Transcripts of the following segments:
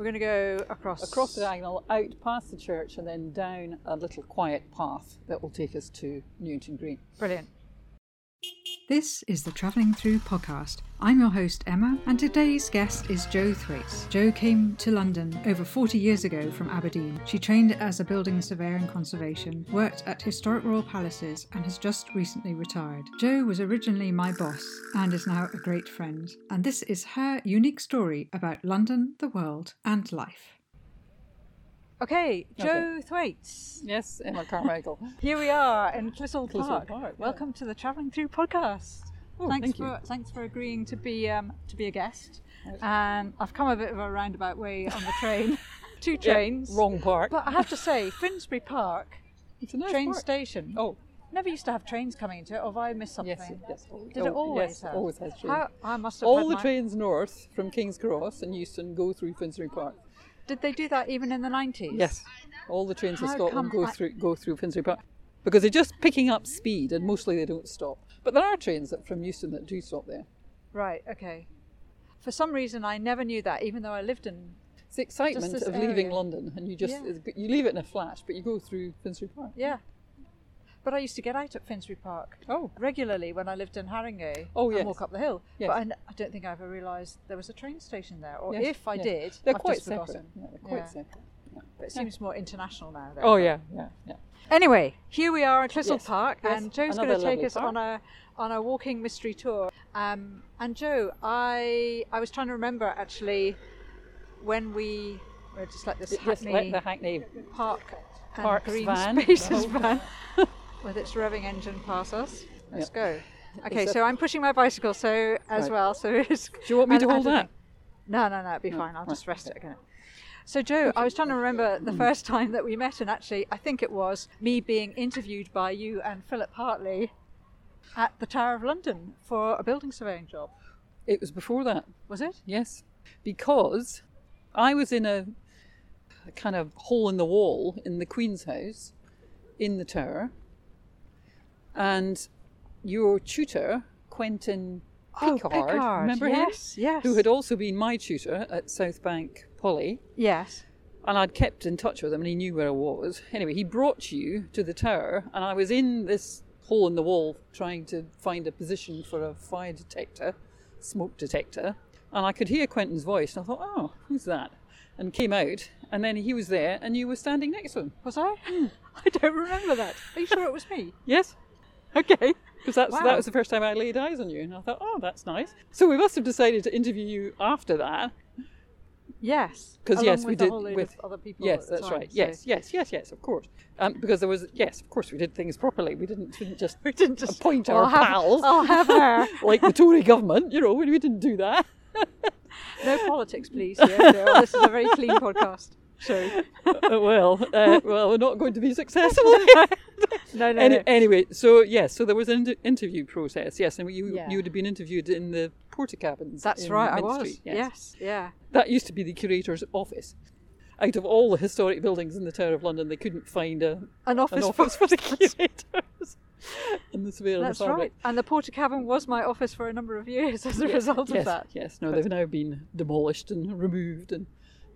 We're going to go across. across the diagonal, out past the church, and then down a little quiet path that will take us to Newington Green. Brilliant. This is the Travelling Through podcast. I'm your host, Emma, and today's guest is Jo Thwaites. Jo came to London over 40 years ago from Aberdeen. She trained as a building surveyor and conservation, worked at historic royal palaces, and has just recently retired. Jo was originally my boss and is now a great friend. And this is her unique story about London, the world, and life. Okay, Okay. Thwaites. Yes, Emma Carmichael. Here we are in Clissold Park. Park, yeah. Welcome to the Travelling Through podcast. Oh, thanks thank for you. thanks for agreeing to be um, to be a guest. And I've come a bit of a roundabout way on the train. Two Yeah, trains. wrong park. But I have to say, Finsbury Park it's a nice train park. station Oh, never used to have trains coming into it. Or have I missed something? yes, yes. always- Did it oh, always yes, have? always has trains. How, I must have All the my- trains north from King's Cross and Euston go through Finsbury Park. Did they do that even in the nineties? Yes, all the trains in oh, Scotland go I- through go through Finsbury Park because they're just picking up speed and mostly they don't stop. But there are trains that from Euston that do stop there. Right. Okay. For some reason, I never knew that, even though I lived in. It's the excitement of leaving. London and you just Yeah. you leave it in a flash, but you go through Finsbury Park. Yeah. But I used to get out at Finsbury Park Oh, regularly when I lived in Haringey Oh, and yes. walk up the hill. Yes. But I, n- I don't think I ever realised there was a train station there. Or Yes, if I yes. did, they're I've quite just separate. forgotten. Yeah, they're quite Yeah. separate. Yeah. But it seems more international now. Though. Oh yeah, yeah, yeah. Anyway, here we are at Clissold Park, and Jo's going to take us park. on a on a walking mystery tour. Um, and Joe, I I was trying to remember actually when we were just like this Just Hackney let the Hackney Park and Parks Green van. Spaces van with its revving engine past us. Let's go. Okay, that- so I'm pushing my bicycle so as Right. well. So it's. Do you want me to hold that? No, no, no. It'll be No, fine. I'll right, just rest okay. it again. So, Jo, I was trying to remember the first time that we met, and actually, I think it was me being interviewed by you and Philip Hartley at the Tower of London for a building surveying job. It was before that. Was it? Yes, because I was in a, a kind of hole in the wall in the Queen's house in the tower, and your tutor, Quentin Pickard, Oh, Pickard, remember yes, him? yes. Who had also been my tutor at South Bank Poly, Yes. and I'd kept in touch with him, and he knew where I was. Anyway, he brought you to the tower, and I was in this hole in the wall trying to find a position for a fire detector, smoke detector, and I could hear Quentin's voice, and I thought, oh, who's that? And came out, and then he was there, and you were standing next to him. Was I? Hmm. I don't remember that. Are you sure it was me? Yes, Okay. because that's Wow. that was the first time I laid eyes on you, and I thought, oh, that's nice. So we must have decided to interview you after that. Yes, because yes, we did with- other people. Yes, that's time, right. so- Yes, yes, yes, yes, of course. Um, because there was yes, of course, we did things properly. We didn't, didn't just We didn't just appoint "Oh, our have- pals I'll have her. like the Tory government. You know, we, we didn't do that. No politics, please. Here, Bill. This is a very clean podcast. So Uh, well, uh, well, we're not going to be successful. no, no, Any, no. Anyway, so yes, so there was an inter- interview process. Yes, and you Yeah. you would have been interviewed in the Portakabins. That's right. I was. Street, yes. Yeah. that used to be the curator's office. Out of all the historic buildings in the Tower of London, they couldn't find a, An office, an office for the curators. and the the That's fabric. right. And the Portakabin was my office for a number of years as a Yes, result yes, of that. Yes, no, they've now been demolished and removed, and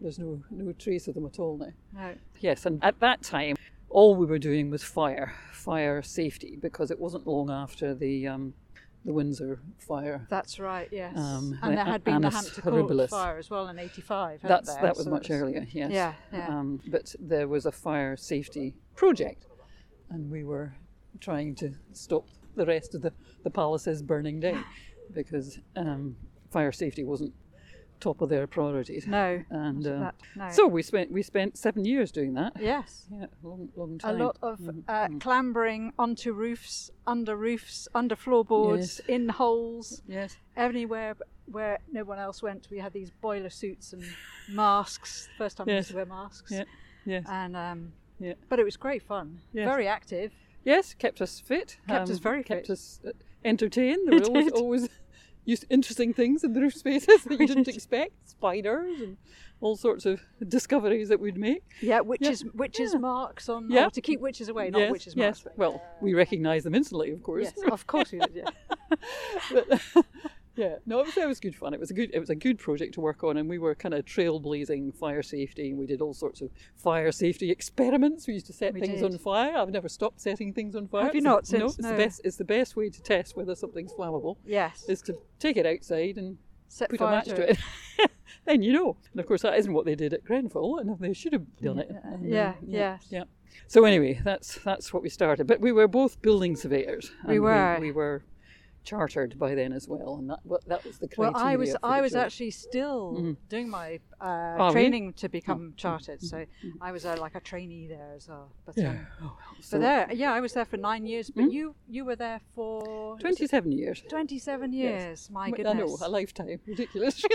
there's no no trace of them at all now. No. Yes, and at that time, all we were doing was fire, fire safety, because it wasn't long after the um, the Windsor fire. That's right. Yes. Um, and there had been the Hampton Court fire as well in '85. That's there? that was So much earlier. Yes. Yeah, yeah. Um, but there was a fire safety project, and we were trying to stop the rest of the the palaces burning down, because um, fire safety wasn't top of their priorities. No. And that, no. so we spent we spent seven years doing that. yes. Yeah, long long time. A lot of Mhm, uh, mhm. clambering onto roofs, under roofs, under floorboards, Yes. in holes, Yes. anywhere where no one else went. We had these boiler suits and masks. First time we used to wear masks. Yeah. Yes. And um, Yeah. but it was great fun. Yes. Very active. Yes, kept us fit. um, Kept us very Kept fit. us uh, entertained. There It were always, always used interesting things in the roof spaces that you didn't expect. Spiders and all sorts of discoveries that we'd make. Yeah, witches, Yeah. witches Yeah. marks on. Yeah. oh, to keep witches away, not yes, witches yes. marks. Well, we recognise them instantly, of course. Yes, of course we did. Yeah. but, yeah, no, it was, it was good fun. It was a good it was a good project to work on, and we were kind of trailblazing fire safety, and we did all sorts of fire safety experiments. We used to set We things did. on fire. I've never stopped setting things on fire. Have you It's not the- no, it's No. the best. It's the best way to test whether something's flammable. Yes. Is to take it outside and Set put a match to it. then you know. And of course, that isn't what they did at Grenfell, and they should have done it. And, uh, Yeah, yes. yeah. So anyway, that's that's what we started. But we were both building surveyors. We were. We, were chartered by then as well, and that wa- that was the Well. I was I was job. actually still doing my uh, Oh, training to become chartered, so I was uh, like a trainee there as well. But, um, Yeah. Oh, well. So there, yeah, I was there for nine years. But you you were there for twenty-seven years. twenty-seven years. My goodness, I know a lifetime. Ridiculous.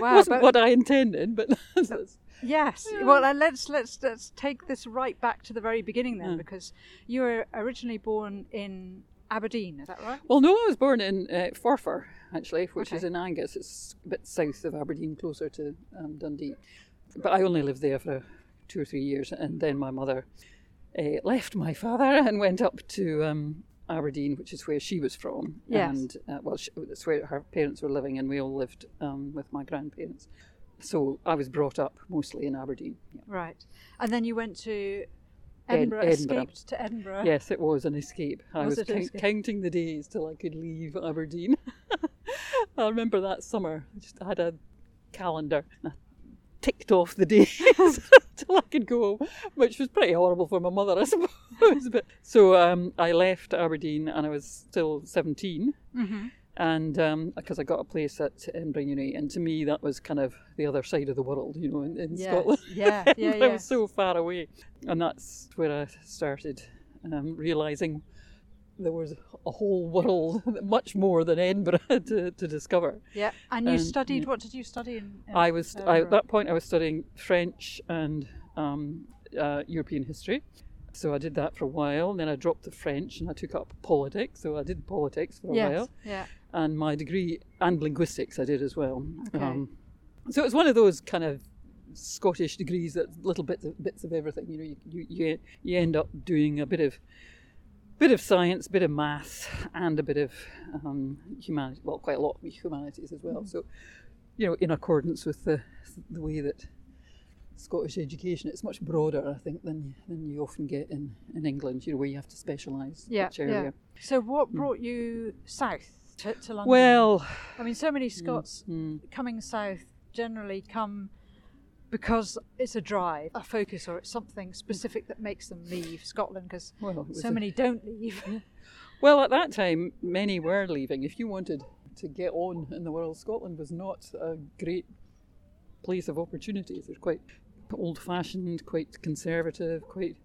Wow, wasn't but- what I intended, but that's, that's- Yes. Well, uh, let's let's let's take this right back to the very beginning then, because you were originally born in Aberdeen. Is that right? well, no, I was born in uh, Forfar actually, which is in Angus. It's a bit south of Aberdeen, closer to um, Dundee. But I only lived there for two or three years, and then my mother uh, left my father and went up to um, Aberdeen, which is where she was from. Yes. And uh, well, she, that's where her parents were living, and we all lived um, with my grandparents. So I was brought up mostly in Aberdeen. Yeah. Right. And then you went to Ed- Edinburgh. Edinburgh. Escaped to Edinburgh. Yes, it was an escape. I Was was, it an escape? counting the days till I could leave Aberdeen. I remember that summer. I just had a calendar. And I ticked off the days till I could go home, which was pretty horrible for my mother, I suppose. But so um, I left Aberdeen, and I was still seventeen. Mm-hmm. And because I got a place at Edinburgh Uni, and to me that was kind of the other side of the world, you know, in, in Yes. Scotland. Yeah, yeah, I yeah. was so far away. And that's where I started um, realising there was a whole world, much more than Edinburgh, to, to discover. Yeah. And you And, studied. yeah. What did you study in? in I was, I, at that point, I was studying French and um, uh, European history. So I did that for a while. Then I dropped the French and I took up politics. So I did politics for a Yes. while. Yeah. And my degree, and linguistics, I did as well. Okay. so it was one of those kind of Scottish degrees that little bits of, bits of everything. You know, you, you, you, end up doing a bit of bit of science, bit of maths, and a bit of um, humanity. Well, quite a lot of humanities as well. So, you know, in accordance with the the way that Scottish education, it's much broader, I think, than than you often get in, in England. You know, where you have to specialise Yeah. area. Yeah. So what brought you south to, to London? Hmm. Well, I mean, so many Scots mm, coming south generally come because it's a drive, a focus, or it's something specific that makes them leave Scotland. Because well, so a- many don't leave. Well, at that time, many were leaving. If you wanted to get on in the world, Scotland was not a great place of opportunities. They're quite old fashioned, quite conservative, quite.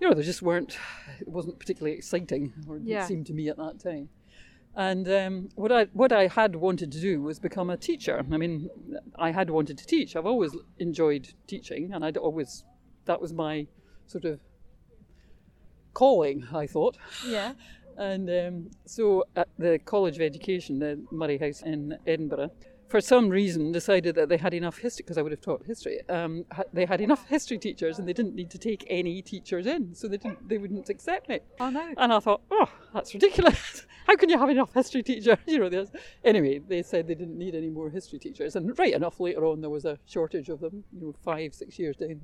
You know, they just weren't. It wasn't particularly exciting, or it seemed to me at that time. And um, what I what I had wanted to do was become a teacher. I mean, I had wanted to teach. I've always enjoyed teaching, and I'd always that was my sort of calling. I thought. yeah. And um, so at the College of Education, the Moray House in Edinburgh, for some reason decided that they had enough history, because I would have taught history, um, ha- they had enough history teachers and they didn't need to take any teachers in, so they, didn't, they wouldn't accept me. Oh no. And I thought, oh, that's ridiculous. How can you have enough history teachers? You know, there's... anyway, they said they didn't need any more history teachers. And right enough, later on, there was a shortage of them, you know, five, six years down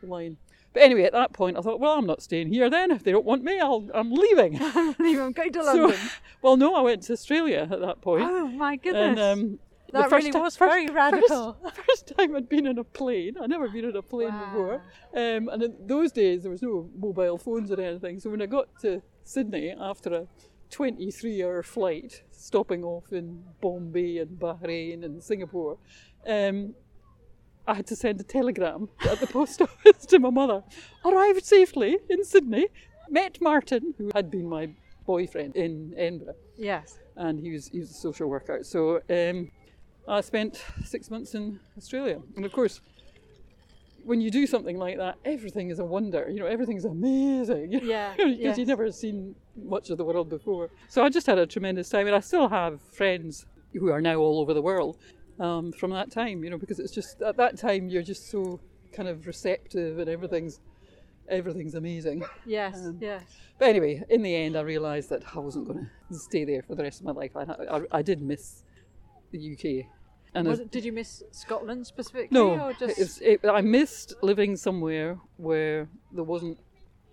the line. But anyway, at that point, I thought, well, I'm not staying here then. If they don't want me, I'll, I'm leaving. leave. I'm going to So- London. well, no, I went to Australia at that point. oh my goodness. and um, that really was first- very radical. First, first time I'd been in a plane. I'd never been in a plane before. Um, and in those days, there was no mobile phones or anything. So when I got to Sydney after a 23 hour flight, stopping off in Bombay and Bahrain and Singapore, um, I had to send a telegram at the post office to my mother. Arrived safely in Sydney, met Martin, who had been my boyfriend in Edinburgh Yes. and he was he was a social worker. So um, I spent six months in Australia, and of course, when you do something like that, everything is a wonder. You know, everything's amazing. Yeah, because yes. you've never seen much of the world before. So I just had a tremendous time, and I still have friends who are now all over the world um, from that time. You know, because it's just at that time you're just so kind of receptive, and everything's everything's amazing. Yes, Um, yes. But anyway, in the end, I realised that I wasn't going to stay there for the rest of my life. I, I, I did miss the UK. And it, did you miss Scotland specifically? no, or just it, I missed living somewhere where there wasn't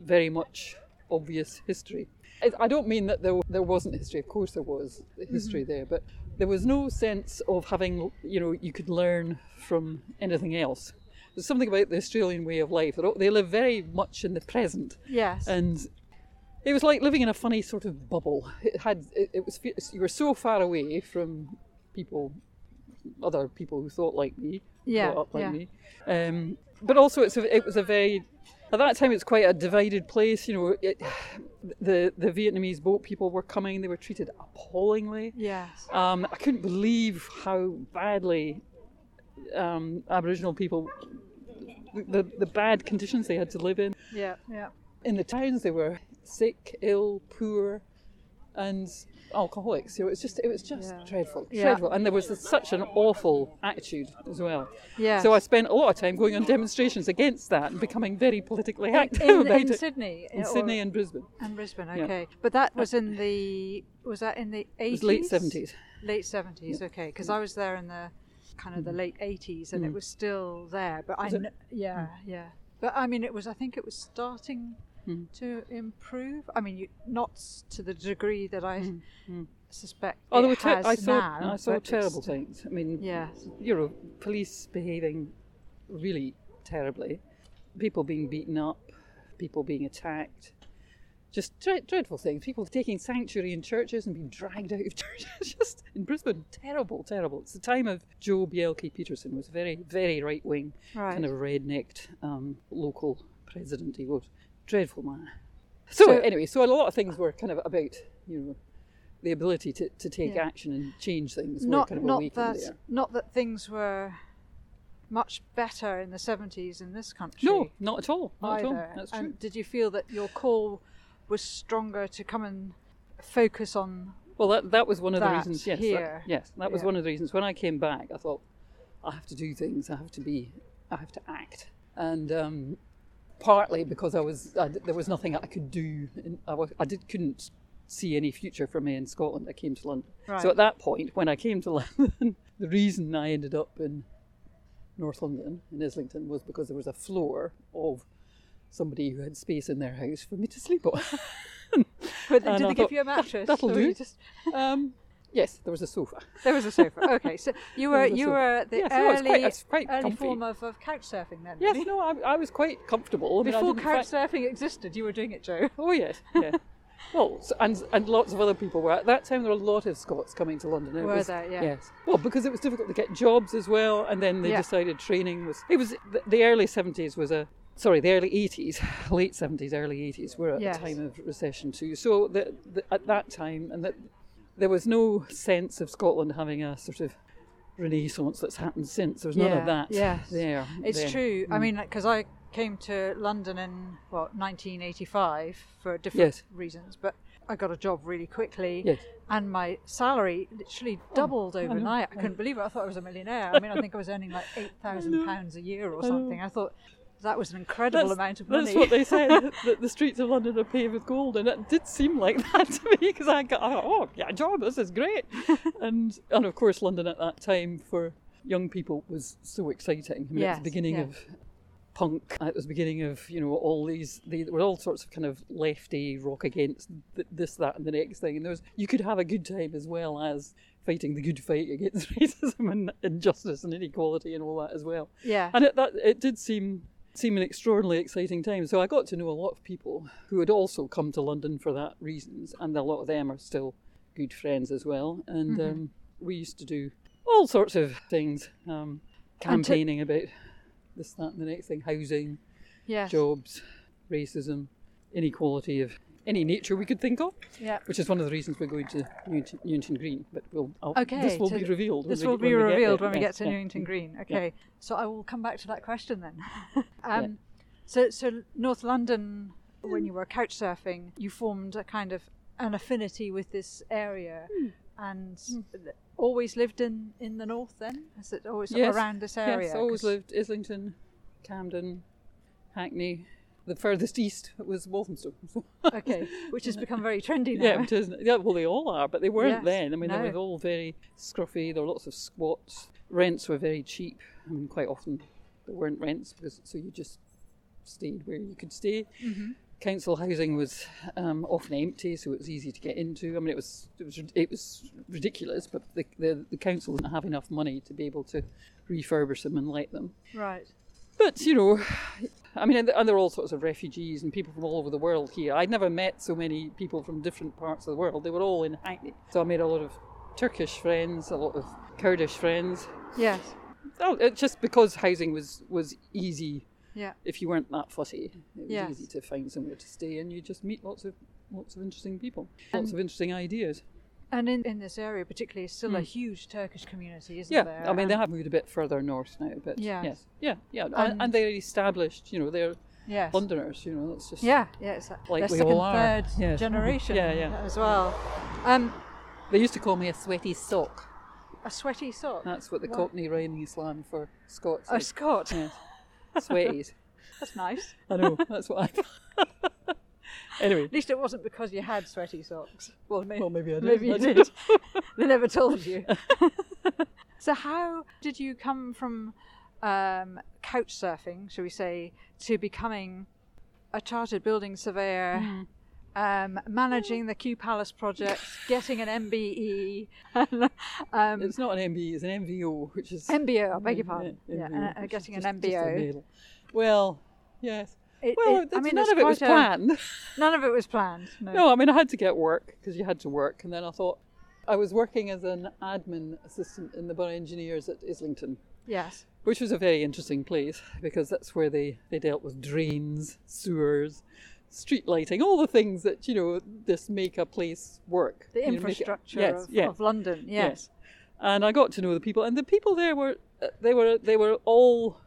very much obvious history. I- I don't mean that there, there wasn't history. Of course, there was history Mm-hmm. there, but there was no sense of having, you know, you could learn from anything else. There's something about the Australian way of life. They live very much in the present, yes, and it was like living in a funny sort of bubble. It had, it, it was, you were so far away from people, other people who thought like me, Yeah, brought up like yeah. me. Um, but also, it's a, it was a very at that time it's quite a divided place. You know, it, the the Vietnamese boat people were coming; they were treated appallingly. yes, Um, I couldn't believe how badly um, Aboriginal people, the the bad conditions they had to live in. yeah, yeah. In the towns, they were sick, ill, poor, and alcoholics. So it was just it was just Yeah. dreadful, Yeah. dreadful. And there was such an awful attitude as well. Yeah. So I spent a lot of time going on demonstrations against that and becoming very politically active in, about in it. Sydney, in Sydney and Brisbane. and Brisbane. Yeah. Okay, but that uh, was in the was that in the eighties? late seventies. Late seventies. Okay, because I was there in the kind of the mm. late eighties, and it mm. was still there. But I, Mm. Was it? kn- yeah, mm. yeah. But I mean, it was. I think it was starting Mm. to improve. I mean, you, not to the degree that I mm. suspect Oh, there it has I saw now. I saw terrible things. I mean, Yes. you know, police behaving really terribly, people being beaten up, people being attacked, just dre- dreadful things. People taking sanctuary in churches and being dragged out of churches. just in Brisbane, terrible, terrible. It's the time of Joh Bjelke-Petersen was very, very right wing, Right. kind of red-necked um, local president. He was dreadful man. So, So- anyway, so a lot of things were kind of about you know the ability to, to take Yeah. action and change things. not kind of not that there. not that things were much better in the seventies in this country. No, not at all. Not at all. either. That's true. And did you feel that your call was stronger to come and focus on? Well, that that was one of the reasons. Yes, that- yes, that was Yeah. one of the reasons. When I came back, I thought I have to do things. I have to be. I have to act. And um, partly because I was I, there was nothing I could do. I was I did couldn't see any future for me in Scotland. I came to London. Right. So at that point, when I came to London, the reason I ended up in North London in Islington was because there was a floor of somebody who had space in their house for me to sleep on. But did I they give thought, you a mattress? that'll do. just- um, yes, there was a sofa. there was a sofa. Okay, so you were you sofa. were the Yes, no, it's quite- quite early comfy. form of, of couch surfing then. Yes, really? no, I, I was quite comfortable. I mean, I Before couch fi- surfing existed, you were doing it, Jo. Oh yes, yeah. well, so, and and lots of other people were at that time. There were a lot of Scots coming to London. It Were was, there? Yeah. Yes. Well, because it was difficult to get jobs as well, and then they Yeah. decided training was. It was the, the early seventies was a. Sorry, the early 80s, late 70s, early 80s were Yes. a time of recession too. So the, the, at that time, and that there was no sense of Scotland having a sort of renaissance that's happened since. There was none of that yes. there. It's then. true. I Mm. mean, because I came to London in well 1985 for different Yes. reasons, but I got a job really quickly, Yes. and my salary literally doubled Oh, overnight. I, I couldn't believe it. I thought I was a millionaire. I mean, I think I was earning like eight thousand pounds a year or something. I thought that was an incredible That's- amount of money. That's what they said, that the streets of London are paved with gold, and it did seem like that to me because I got, thought, oh, yeah, job, this is great. and and of course, London at that time for young people was so exciting. I mean, Yes, the beginning yeah. of punk. It was the beginning of you know all these. They, there were all sorts of kind of lefty rock against th- this, that, and the next thing. And there was you could have a good time as well as fighting the good fight against racism and injustice and inequality and all that as well yeah, and it, that it did seem seem an extraordinarily exciting time. So I got to know a lot of people who had also come to London for that reasons, and a lot of them are still good friends as well. And Mm-hmm. um, we used to do all sorts of things, um, campaigning about this, that, and the next thing, housing, yeah, jobs, racism, inequality of any nature we could think of. yeah. Which is one of the reasons we're going to Newington, Newington Green. But we'll, I'll, Okay, this will so be revealed. when This we- will be when we get revealed there. when we get to yeah. Newington Green. Yeah. Okay, so I will come back to that question then. um, So, so North London, when you were couch surfing, you formed a kind of an affinity with this area, Hmm. and always lived in in the north. Then, is it always Yes, around this area? Yes, always lived Islington, Camden, Hackney, the furthest east was Walthamstow. Okay, which has become very trendy now. yeah, which is, yeah, well, they all are, but they weren't Yes, then. I mean, no. they were all very scruffy. There were lots of squats. Rents were very cheap. I mean, quite often there weren't rents because so you just stayed where you could stay. Mm-hmm. Council housing was um, often empty, so it was easy to get into. I mean, it was it was it was ridiculous, but the, the the council didn't have enough money to be able to refurbish them and let them. Right. But you know, I mean, and there are all sorts of refugees and people from all over the world here. I'd never met so many people from different parts of the world. They were all in Hackney, so I made a lot of Turkish friends, a lot of Kurdish friends. Yes. Oh, it's just because housing was was easy Yeah. if you weren't that fussy. It was Yes. easy to find somewhere to stay, and you just meet lots of lots of interesting people, lots of interesting ideas. And in, in this area, particularly, still a Mm. huge Turkish community, isn't Yeah, there? I mean they have moved a bit further north now, but Yes. yes, yeah, yeah, and, And- and they're established. You know, they're yes. Londoners. You know, that's just Yeah, yeah, it's like Like we second, all are. third Yes. generation Yeah, yeah. as well. Um, They used to call me a sweaty sock. a sweaty sock. That's what the Why? Cockney rhyming slang for Scots. a. Scot. Yes. Sweaties. That's nice. I know. That's what I. anyway, At least it wasn't because you had sweaty socks. Well, maybe, well maybe I did. maybe you I did. they never told you. so, how did you come from um, couch surfing, shall we say, to becoming a chartered building surveyor? Hmm. Um, managing the Kew Palace project, getting an MBE, um, It's not an MBE, it's an MVO, which is MBO. I beg your pardon. Yeah, MVO, uh, uh, getting just- an MBO. Well, yes. It- Well, it- I mean, none of it was a- planned. None of it was planned. No. No, I mean I had to get work because you had to work, and then I thought I was working as an admin assistant in the Borough Engineers at Islington, Yes. which was a very interesting place because that's where they, they dealt with drains, sewers, street lighting, all the things that you know this make a place work. The you know, it- infrastructure yes, of, yes. of London. Yes. yes. and I got to know the people, and the people there were uh, they were they were all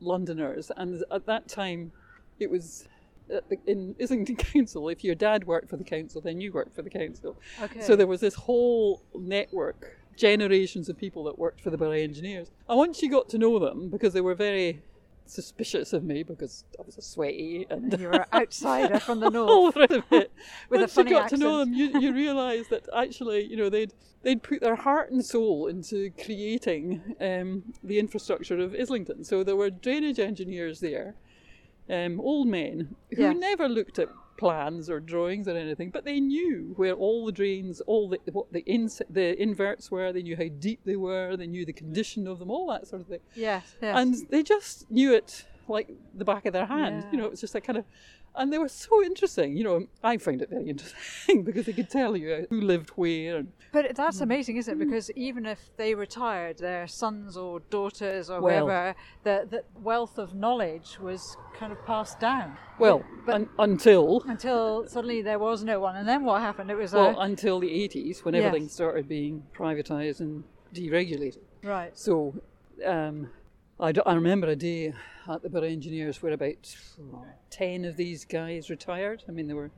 Londoners, and at that time, it was uh, in Islington Council. If your dad worked for the council, then you worked for the council. Okay. So there was this whole network, generations of people that worked for the Borough Engineers. And once you got to know them, because they were very suspicious of me because I was a sweaty and And you were an outsider from the all north. the rest of it. A Once funny you got to know them, you, you realise that actually, you know, they'd they'd put their heart and soul into creating um, the infrastructure of Islington. So there were drainage engineers there, um, old men who Yes. never looked at plans or drawings or anything, but they knew where all the drains, all the what the ins, the inverts were. They knew how deep they were. They knew the condition of them, all that sort of thing Yes. Yes. and they just knew it like the back of their hand. You know, it was just like kind of, and they were so interesting. You know, I found it very interesting because they could tell you who lived where. And, but that's amazing, isn't it? Because even if they retired, their sons or daughters or Well- whoever, the, the wealth of knowledge was kind of passed down. well, But- un- until Until suddenly there was no one. And then what happened? It was well, a. until the eighties when Yes. everything started being privatised and deregulated. Right. So, um, I, I remember a day at the Borough Engineers where about oh, 10 of these guys retired. I mean, there were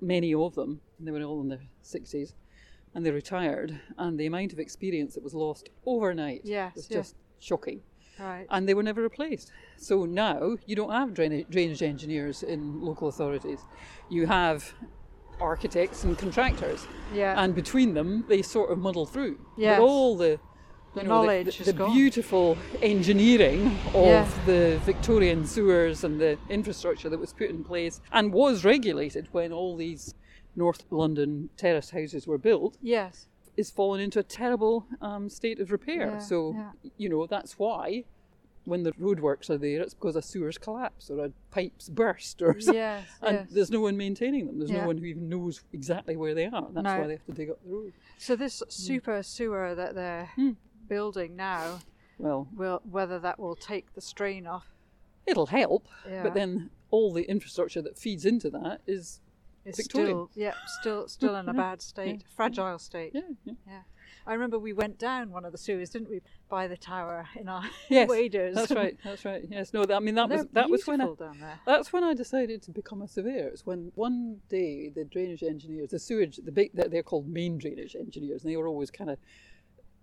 many of them, and they were all in their 60s, and they retired, and the amount of experience that was lost overnight Yes, was yes. just shocking. Right. And they were never replaced. So now you don't have drainage, drainage engineers in local authorities. You have architects and contractors Yeah. and between them they sort of muddle through. Yes. But all The you know, knowledge the, the gone. beautiful engineering of Yeah. the Victorian sewers and the infrastructure that was put in place and was regulated when all these North London terrace houses were built yes. is fallen into a terrible um, state of repair. Yeah, so yeah. you know that's why when the roadworks are there, it's because a sewer's collapsed or a pipe's burst or something. Yes. And yes. there's no one maintaining them. There's Yeah. no one who even knows exactly where they are. That's No. why they have to dig up the road. So this super sewer that they're Hmm. Building now, Well, will whether that will take the strain off? it'll help, Yeah. but then all the infrastructure that feeds into that is It's Victorian. still, yeah, still, still in a bad state, fragile state. yeah, yeah. Yeah. I remember we went down one of the sewers, didn't we, by the tower in our Yes, waders. That's right. That's right. Yes. No. That, I mean that was that was when I, down there. That's when I decided to become a surveyor. It's when one day the drainage engineers, the sewage, the big, they're called main drainage engineers, and they were always kind of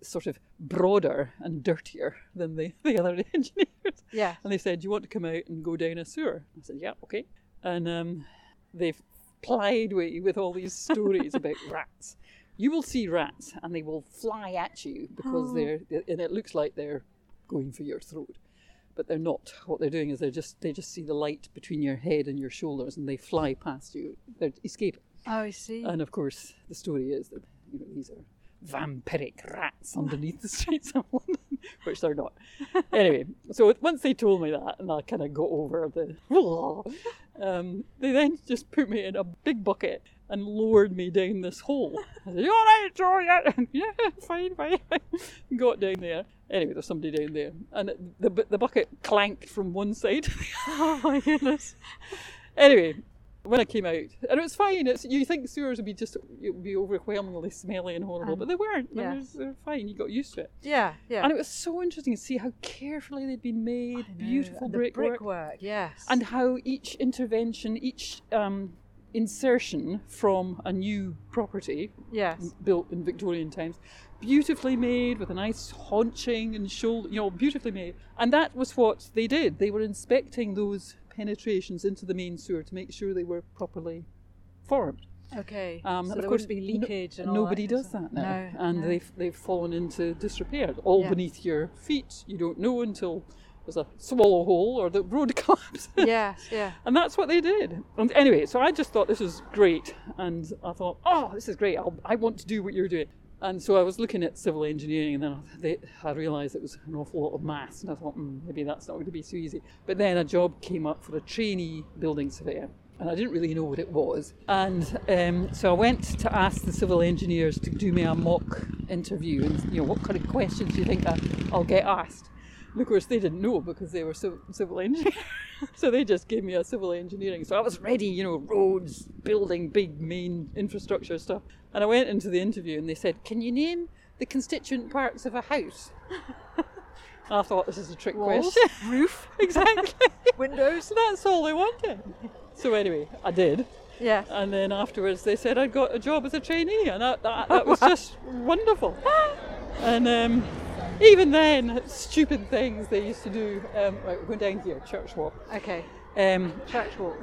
sort of broader and dirtier than the, the other engineers. Yeah. And they said, Do you want to come out and go down a sewer? I said, Yeah, okay. And um, they've plied me with all these stories about rats. You will see rats and they will fly at you because Oh. they're, and it looks like they're going for your throat. But they're not. What they're doing is they just they just see the light between your head and your shoulders, and they fly past you. They're escaping. Oh, I see. And of course, the story is that you know these are vampiric rats underneath the streets of London, which they're not. Anyway, so once they told me that, and I kind of got over the, um, they then just put me in a big bucket and lowered me down this hole. I said, "You all right, Jo? Yeah, yeah, fine, fine." got down there. Anyway, there's somebody down there, and the the bucket clanked from one side. oh my goodness. Anyway, when I came out, and it was fine. It's you think sewers would be just it would be overwhelmingly smelly and horrible, Um, but they weren't. They, yeah. was, they were fine. You got used to it, Yeah, yeah. and it was so interesting to see how carefully they'd been made, beautiful brickwork, brickwork, yes. and how each intervention, each um, insertion from a new property yes. built in Victorian times, beautifully made with a nice haunching and shoulder, you know, beautifully made. And that was what they did. They were inspecting those penetrations into the main sewer to make sure they were properly formed. Okay. Um, so of course, be no- leakage and all nobody that. does that now, No, and no. they've they've fallen into disrepair, all Yeah. beneath your feet. You don't know until there's a swallow hole or the road collapses. yes, yeah. And that's what they did. And anyway, so I just thought this was great. And I thought, oh, this is great. I'll, I want to do what you're doing. And so I was looking at civil engineering, and then I, realised it was an awful lot of maths. And I thought, mm, maybe that's not going to be so easy. But then a job came up for a trainee building surveyor. And I didn't really know what it was. And um, so I went to ask the civil engineers to do me a mock interview. And, you know, what kind of questions do you think I'll get asked? And of course, they didn't know because they were civ- civil engineers. so they just gave me a civil engineering. So I was ready, you know, roads, building big main infrastructure stuff. And I went into the interview and they said, Can you name the constituent parts of a house? And I thought this is a trick Walls, question. roof, exactly. windows. That's all they wanted. So anyway, I did. Yeah. And then afterwards, they said I'd got a job as a trainee, and that, that, that was just wonderful. And um, even then, stupid things they used to do. Um, right, we're going down here, Church Walk. Okay. Um, Church Walk.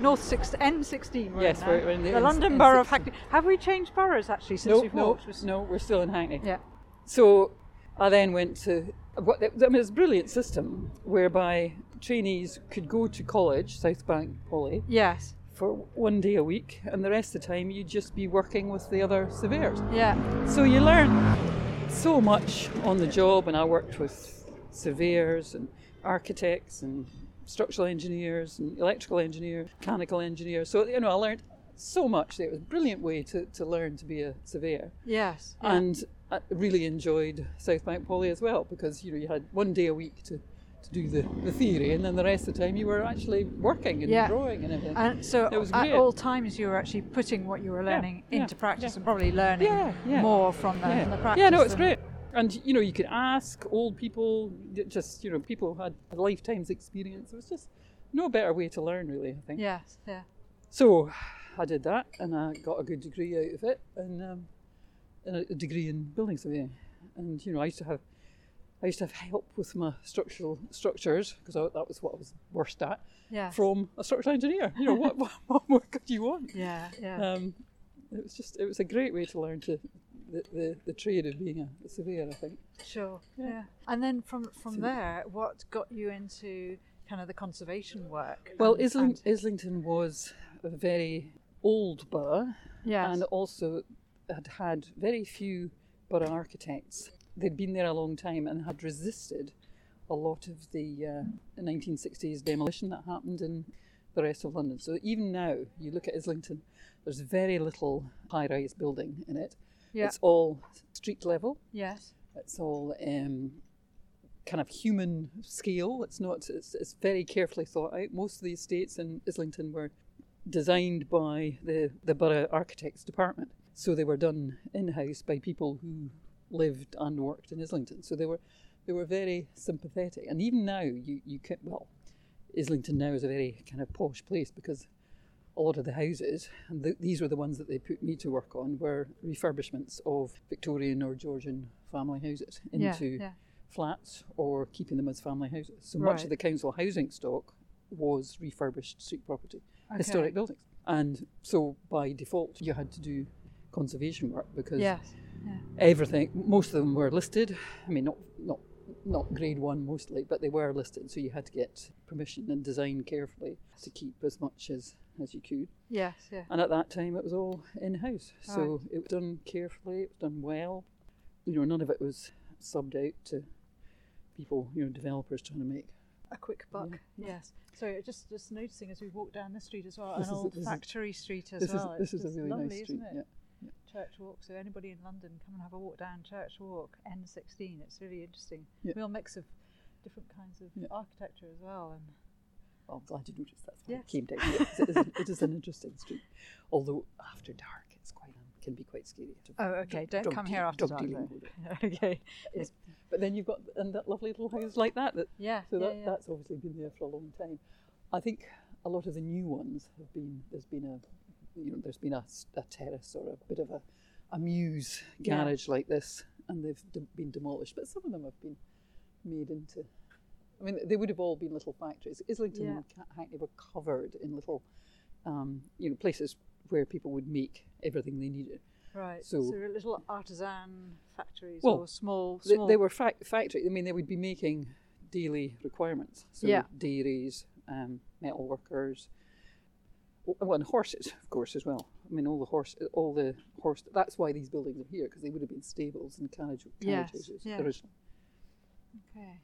North six, N16. We're Yes, in we're- we're in the the N- London Borough of N16. Hackney. Have we changed boroughs actually since no, we've no, walked? We're- no, we're still in Hackney. Yeah. So I then went to. What, I mean, it's a brilliant system whereby trainees could go to college, South Bank Poly, Yes. for one day a week, and the rest of the time you'd just be working with the other surveyors. Yeah. So you learn so much on the job, and I worked with surveyors and architects and structural engineers and electrical engineers, mechanical engineers. So you know, I learned so much. It was a brilliant way to, to learn to be a surveyor, Yes. yeah. and I really enjoyed South Bank Poly as well because you know you had one day a week to. To do the, the theory, and then the rest of the time you were actually working and Yeah. drawing and everything. And so It was at great. all times you were actually putting what you were learning yeah, into practice yeah. and probably learning more from the, from the practice. Yeah, no, it's great. And you know, you could ask old people, just you know, people who had a lifetime's experience. It was just no better way to learn, really. I think. Yes, yeah. So I did that, and I got a good degree out of it, and, um, and a, a degree in building surveying. And you know, I used to have, I used to have help with my structural structures because that was what I was worst at Yeah. from a structural engineer. You know, what, what, what more could you want? yeah, yeah. Um, it was just, it was a great way to learn to the, the, the trade of being a, a surveyor. I think. sure. Yeah. yeah. And then from from So- there, what got you into kind of the conservation work? Well, and- Isling, and- Islington was a very old borough yes. and also had had very few borough architects. They'd been there a long time and had resisted a lot of the uh, 1960s demolition that happened in the rest of London. So even now, you look at Islington, there's very little high-rise building in it. yeah. It's all street level. yes. It's all um, kind of human scale. It's not. It's, it's very carefully thought out. Most of the estates in Islington were designed by the the borough architects department, so they were done in house by people who lived and worked in Islington. So they were they were very sympathetic. And even now, you you can well, Islington now is a very kind of posh place because a lot of the houses, and th- these were the ones that they put me to work on, were refurbishments of Victorian or Georgian family houses into yeah. flats or keeping them as family houses. So much of the council housing stock was refurbished street property, Okay. historic buildings. And so by default, you had to do conservation work because Yes. Everything, most of them were listed. I mean, not, not, not grade one mostly, but they were listed. So you had to get permission and design carefully to keep as much as, as you could. Yes. Yeah. And at that time, it was all in house. So it was done carefully, it was done well. You know, none of it was subbed out to people, you know, developers trying to make. A quick buck. Yes. So just just noticing as we walk down this street as well, This an old is- factory street as This well. is this It's is a really lovely, nice street. Isn't it? Yeah. Church Walk. So anybody in London, come and have a walk down Church Walk, N16. It's really interesting. Yeah. Real mix of different kinds of Yeah. architecture as well. And Well, I'm glad you noticed that. So I Yes. came down here. It is, it is an interesting street, although after dark it's quite um, can be quite scary. oh, okay. Don't come here after dark. dealing though. will do. okay. Yes. But then you've got and that lovely little house like that. That Yeah. so yeah, that yeah. that's obviously been there for a long time. I think a lot of the new ones have been there's been a you know there's been a, a terrace or a bit of a a mews Yeah. garage like this, and they've de- been demolished. But some of them have been made into. I mean, they would have all been little factories. Islington Yeah. and Hackney were covered in little, um, you know, places where people would make everything they needed. Right. so- So, little artisan factories Well, or small. They, small they were fa- factory. I mean, they would be making daily requirements. So Yeah. dairies, um, metal workers, well, and horses, of course, as well. I mean, all the horse, all the horse. That's why these buildings are here because they would have been stables and carriage, carriage Yes, houses yeah. originally. Okay.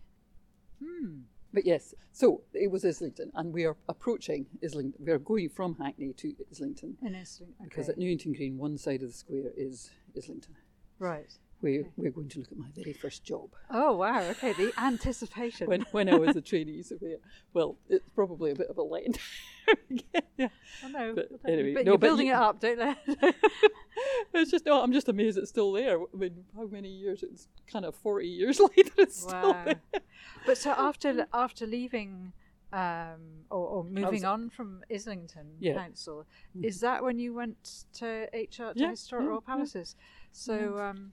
Hmm. But yes, so it was Islington, and we are approaching Islington. We are going from Hackney to Islington In Islington. Okay. because at Newington Green, one side of the square is Islington. right. We, Okay. We're going to look at my very first job. Oh wow. Okay. The anticipation. when when I was a trainee surveyor. Well, it's probably a bit of a letdown. yeah. I know. But anyway, but no, you're but building you- it up, don't they? It's just no, I'm just amazed it's still there. I mean, how many years? It's kind of forty years later. It's still there. But so after after leaving um, or, or moving was- on from Islington Yeah. Council, is that when you went to HR to Yeah, Historic yeah, Royal. Palaces? So um,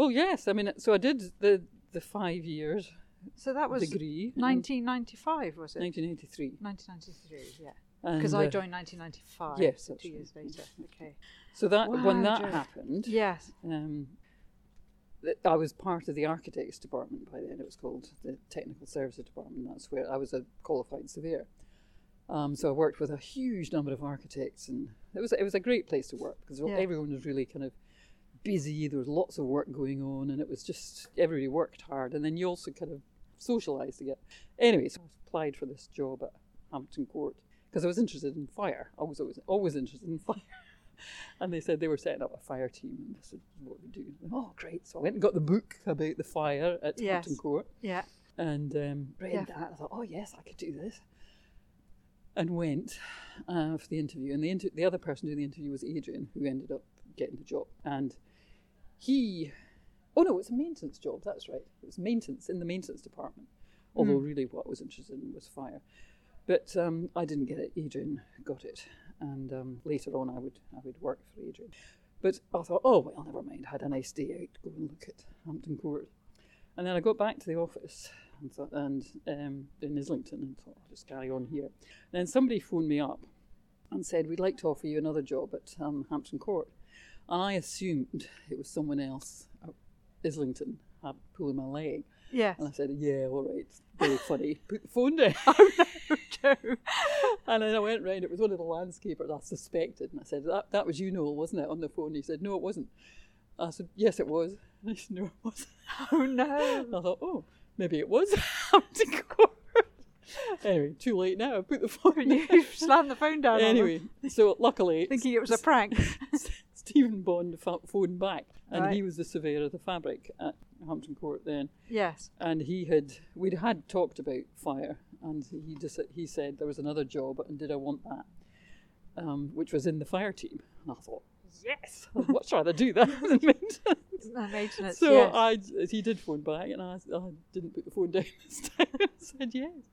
Well, yes. I mean, so I did the the five years so that was degree. 1995, was it? 1993. 1993, yeah. Because I uh, joined 1995, yes, so two right. years later. Okay. So that when that Jo. happened, Yes. um, I was part of the architects department by then. It was called the technical services department. That's where I was a qualified surveyor. Um, so I worked with a huge number of architects, and it was it was a great place to work because Yeah. everyone was really kind of busy. There was lots of work going on, and it was just everybody worked hard. And then you also kind of socialised together. Anyway, so I applied for this job at Hampton Court because I was interested in fire. I was always always interested in fire. And they said they were setting up a fire team, and this is what we do. Oh, great! So I went and got the book about the fire at Yes. Hampton Court, Yeah. and um, read Yeah. that. I thought, oh yes, I could do this, and went uh, for the interview. And the inter- the other person doing the interview was Adrian, who ended up getting the job. And he, oh no, it's a maintenance job. That's right. It was maintenance in the maintenance department. Although really, what I was interested in was fire. But um, I didn't get it. Adrian got it, and um, later on, I would I would work for Adrian. But I thought, oh well, never mind. I Had a nice day out, go and look at Hampton Court, and then I got back to the office and thought, and um, in Islington, and thought I'll just carry on here. then somebody phoned me up and said, we'd like to offer you another job at um, Hampton Court, and I assumed it was someone else at Islington uh, pulling my leg, Yes. and I said, yeah, all right, very funny. Put the phone down. Jo. And then I went round, it was one of the landscapers I suspected. And I said, that, that was you, Noel, wasn't it, on the phone? He said, no, it wasn't. I said, yes, it was. And he said, no, it wasn't. Oh no. And I thought, oh, maybe it was Hampton Court. anyway, too late now. I put the phone you slammed the phone down. Anyway, so luckily, thinking it was a prank. Stephen Bond phoned back, and Right. he was the surveyor of the fabric at Hampton Court then. yes. and he had we'd had talked about fire and he just he said there was another job and did I want that um, which was in the fire team and I thought yes I'd much rather do that than maintenance so yes. I he did phone back and I, I didn't put the phone down this time I said yes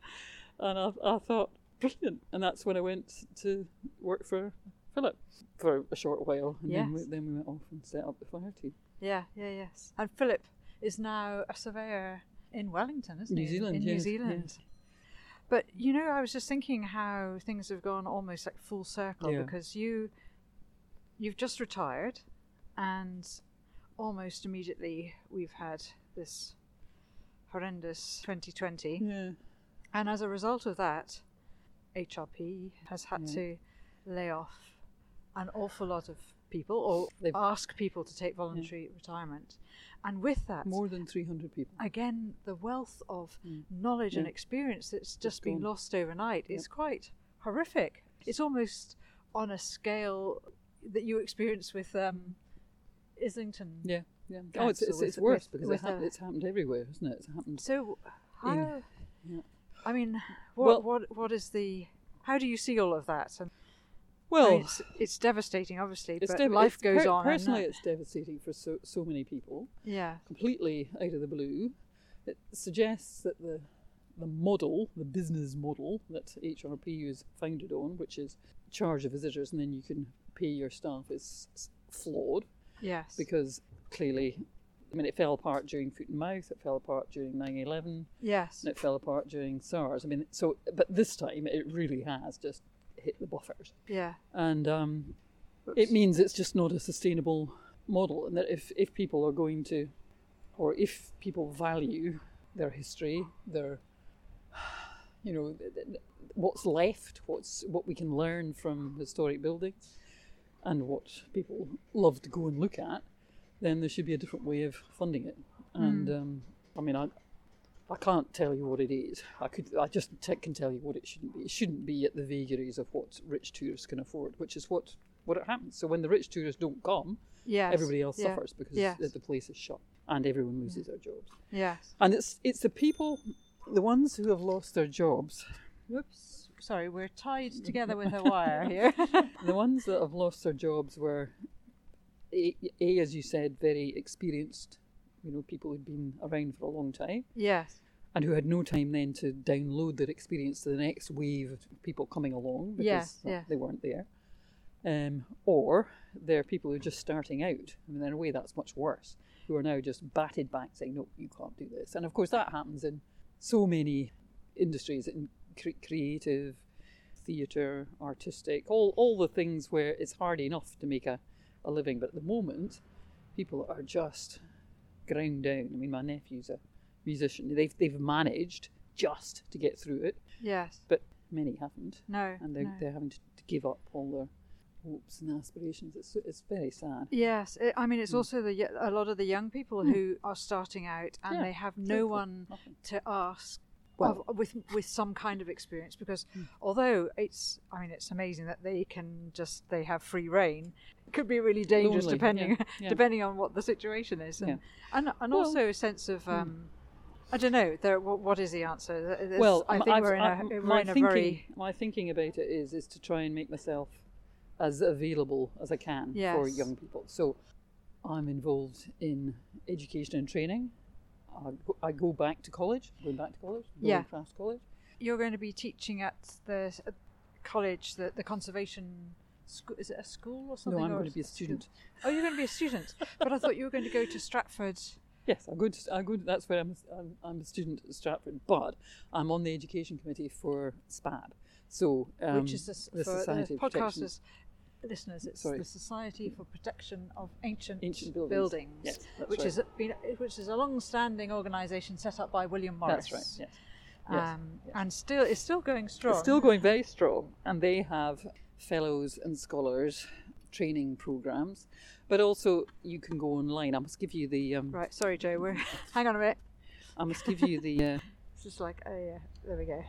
and I, I thought brilliant and that's when I went to work for Philip for a short while and then, we, then we went off and set up the fire team Yeah, yeah, yes. And Philip is now a surveyor in Wellington, isn't New he? Zealand, In New Zealand. yes. But you know, I was just thinking how things have gone almost like full circle Yeah. because you you've just retired and almost immediately we've had this horrendous 2020 Yeah. and as a result of that HRP has had Yeah. to lay off an awful lot of people or They've- ask people to take voluntary retirement and with that More than 300 people. again the wealth of Mm. knowledge and experience that's just been gone. lost overnight Yep. is quite horrific it's almost on a scale that you experience with um, Islington Yeah. Yeah. Oh, it's, it's, it's with- worse with- because with it hap- it's happened everywhere, isn't it? It's happened. so how yeah. I mean what Well- what what is the how do you see all of that and I Well, mean, it's, it's devastating obviously it's but dev- life goes per- on and uh, Personally, it's devastating for so, so many people. yeah completely out of the blue. It suggests that the the model, the business model that HRP is founded on, which is charge of visitors and then you can pay your staff, is flawed yes because clearly, I mean, it fell apart during foot and mouth, it fell apart during 9 11, yes and it fell apart during SARS. I mean, so, but this time it really has just hit the buffers. yeah And um, it means it's just not a sustainable model, and that if, if people are going to, or if people value their history, their, you know, what's left, what's what we can learn from historic buildings, and what people love to go and look at, then there should be a different way of funding it. And um, I mean, I. I can't tell you what it is. I could. I just t- can tell you what it shouldn't be. It shouldn't be at the vagaries of what rich tourists can afford, which is what what it happens. So when the rich tourists don't come, yes everybody else yeah. suffers because Yes. the, the place is shut and everyone loses their jobs. yes And it's it's the people, the ones who have lost their jobs, whoops sorry we're tied together with a wire here the ones that have lost their jobs were, a, a as you said, very experienced. You know, people who'd been around for a long time. yes and who had no time then to download their experience to the next wave of people coming along because Yes, well, yeah. they weren't there. Um, or they're people who are just starting out. I mean, in a way, that's much worse, who are now just batted back saying, no, you can't do this. And of course, that happens in so many industries, in cre- creative, theatre, artistic, all, all the things where it's hard enough to make a, a living. But at the moment, people are just ground down. I mean, my nephew's a musician. They've they've managed just to get through it, yes but many haven't, no and they're no. they're having to, to give up all their hopes and aspirations. It's it's very sad. Yes, it, I mean it's Mm. also the a lot of the young people Mm. who are starting out and Yeah, they have no one Nothing. to ask Well- of, with with some kind of experience because Mm. although it's I mean it's amazing that they can just they have free reign it could be really dangerous Lonely, depending yeah, yeah. depending on what the situation is and Yeah. and, and Well, also a sense of um, I don't know there what, what is the answer there's- Well, I think I've- we're in a we're my in a thinking very my thinking about it is is to try and make myself as available as I can for young people. So I'm involved in education and training. I go, I go back to college, going back to college, Yeah. Crafts College. you're going to be teaching at the s- college the the conservation school is it a school or something No, I'm going to be a school? student. Oh, you're going to be a student. but I thought you were going to go to Stratford. Yes, I go. To, I go. That's where I'm. I'm, I'm a student at Stratford, but I'm on the education committee for SPAB. So, um, which is the, Society the podcasters, listeners, it's Sorry. the Society for Protection of Ancient, Ancient buildings. Yes, that's which right. is a, been, which is a long-standing organisation set up by William Morris. That's right. Yes. Yes, Um, yes. And still, it's still going strong. It's still going very strong, and they have fellows and scholars training programs, but also you can go online. I must give you the. Um, right. Sorry, Jo. We're hang on a minute. I must give you the. Uh, It's just like, oh yeah, there we go.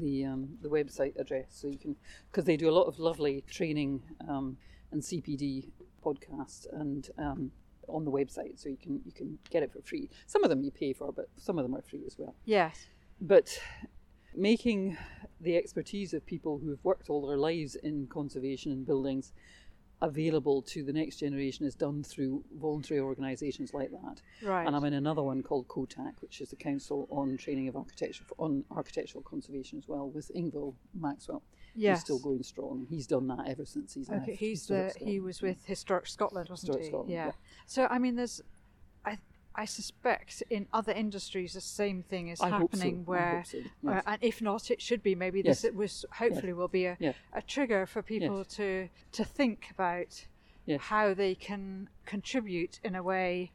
The um, the website address so you can because they do a lot of lovely training um, and CPD podcasts and um, on the website so you can you can get it for free. Some of them you pay for, but some of them are free as well. Yes. But making the expertise of people who have worked all their lives in conservation and buildings available to the next generation is done through voluntary organisations like that. Right. And I'm in another one called COTAC, which is the Council on Training of Architecture on Architectural Conservation as well, with Ingval Maxwell. yes. He's still going strong. He's done that ever since he's left. Okay, he's the he was with Historic Scotland, wasn't Historic he? Scotland, yeah. yeah. So I mean, there's, I, suspect in other industries the same thing is I so. happening I where so, yes. and if not it should be. Maybe this Yes. it was hopefully will be a, a trigger for people to to think about Yes. how they can contribute in a way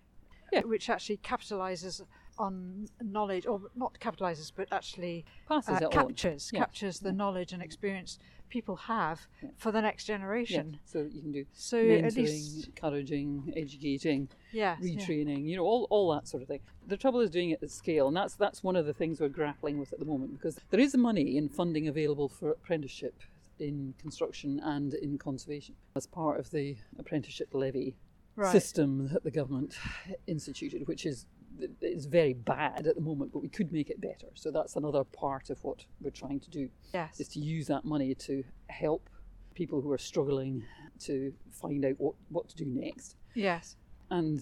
which actually capitalizes on knowledge or not capitalizes but actually uh, captures captures the knowledge and experience people have for the next Yeah. generation So you can do so at mentoring, least encouraging, educating, yes yeah. retraining, you know, all, all that sort of thing. The trouble is doing it at scale, and that's that's one of the things we're grappling with at the moment because there is money in funding available for apprenticeship in construction and in conservation as part of the apprenticeship levy Right. system that the government instituted, which is is very bad at the moment, but we could make it better. So that's another part of what we're trying to do yes is to use that money to help people who are struggling to find out what, what to do next. yes And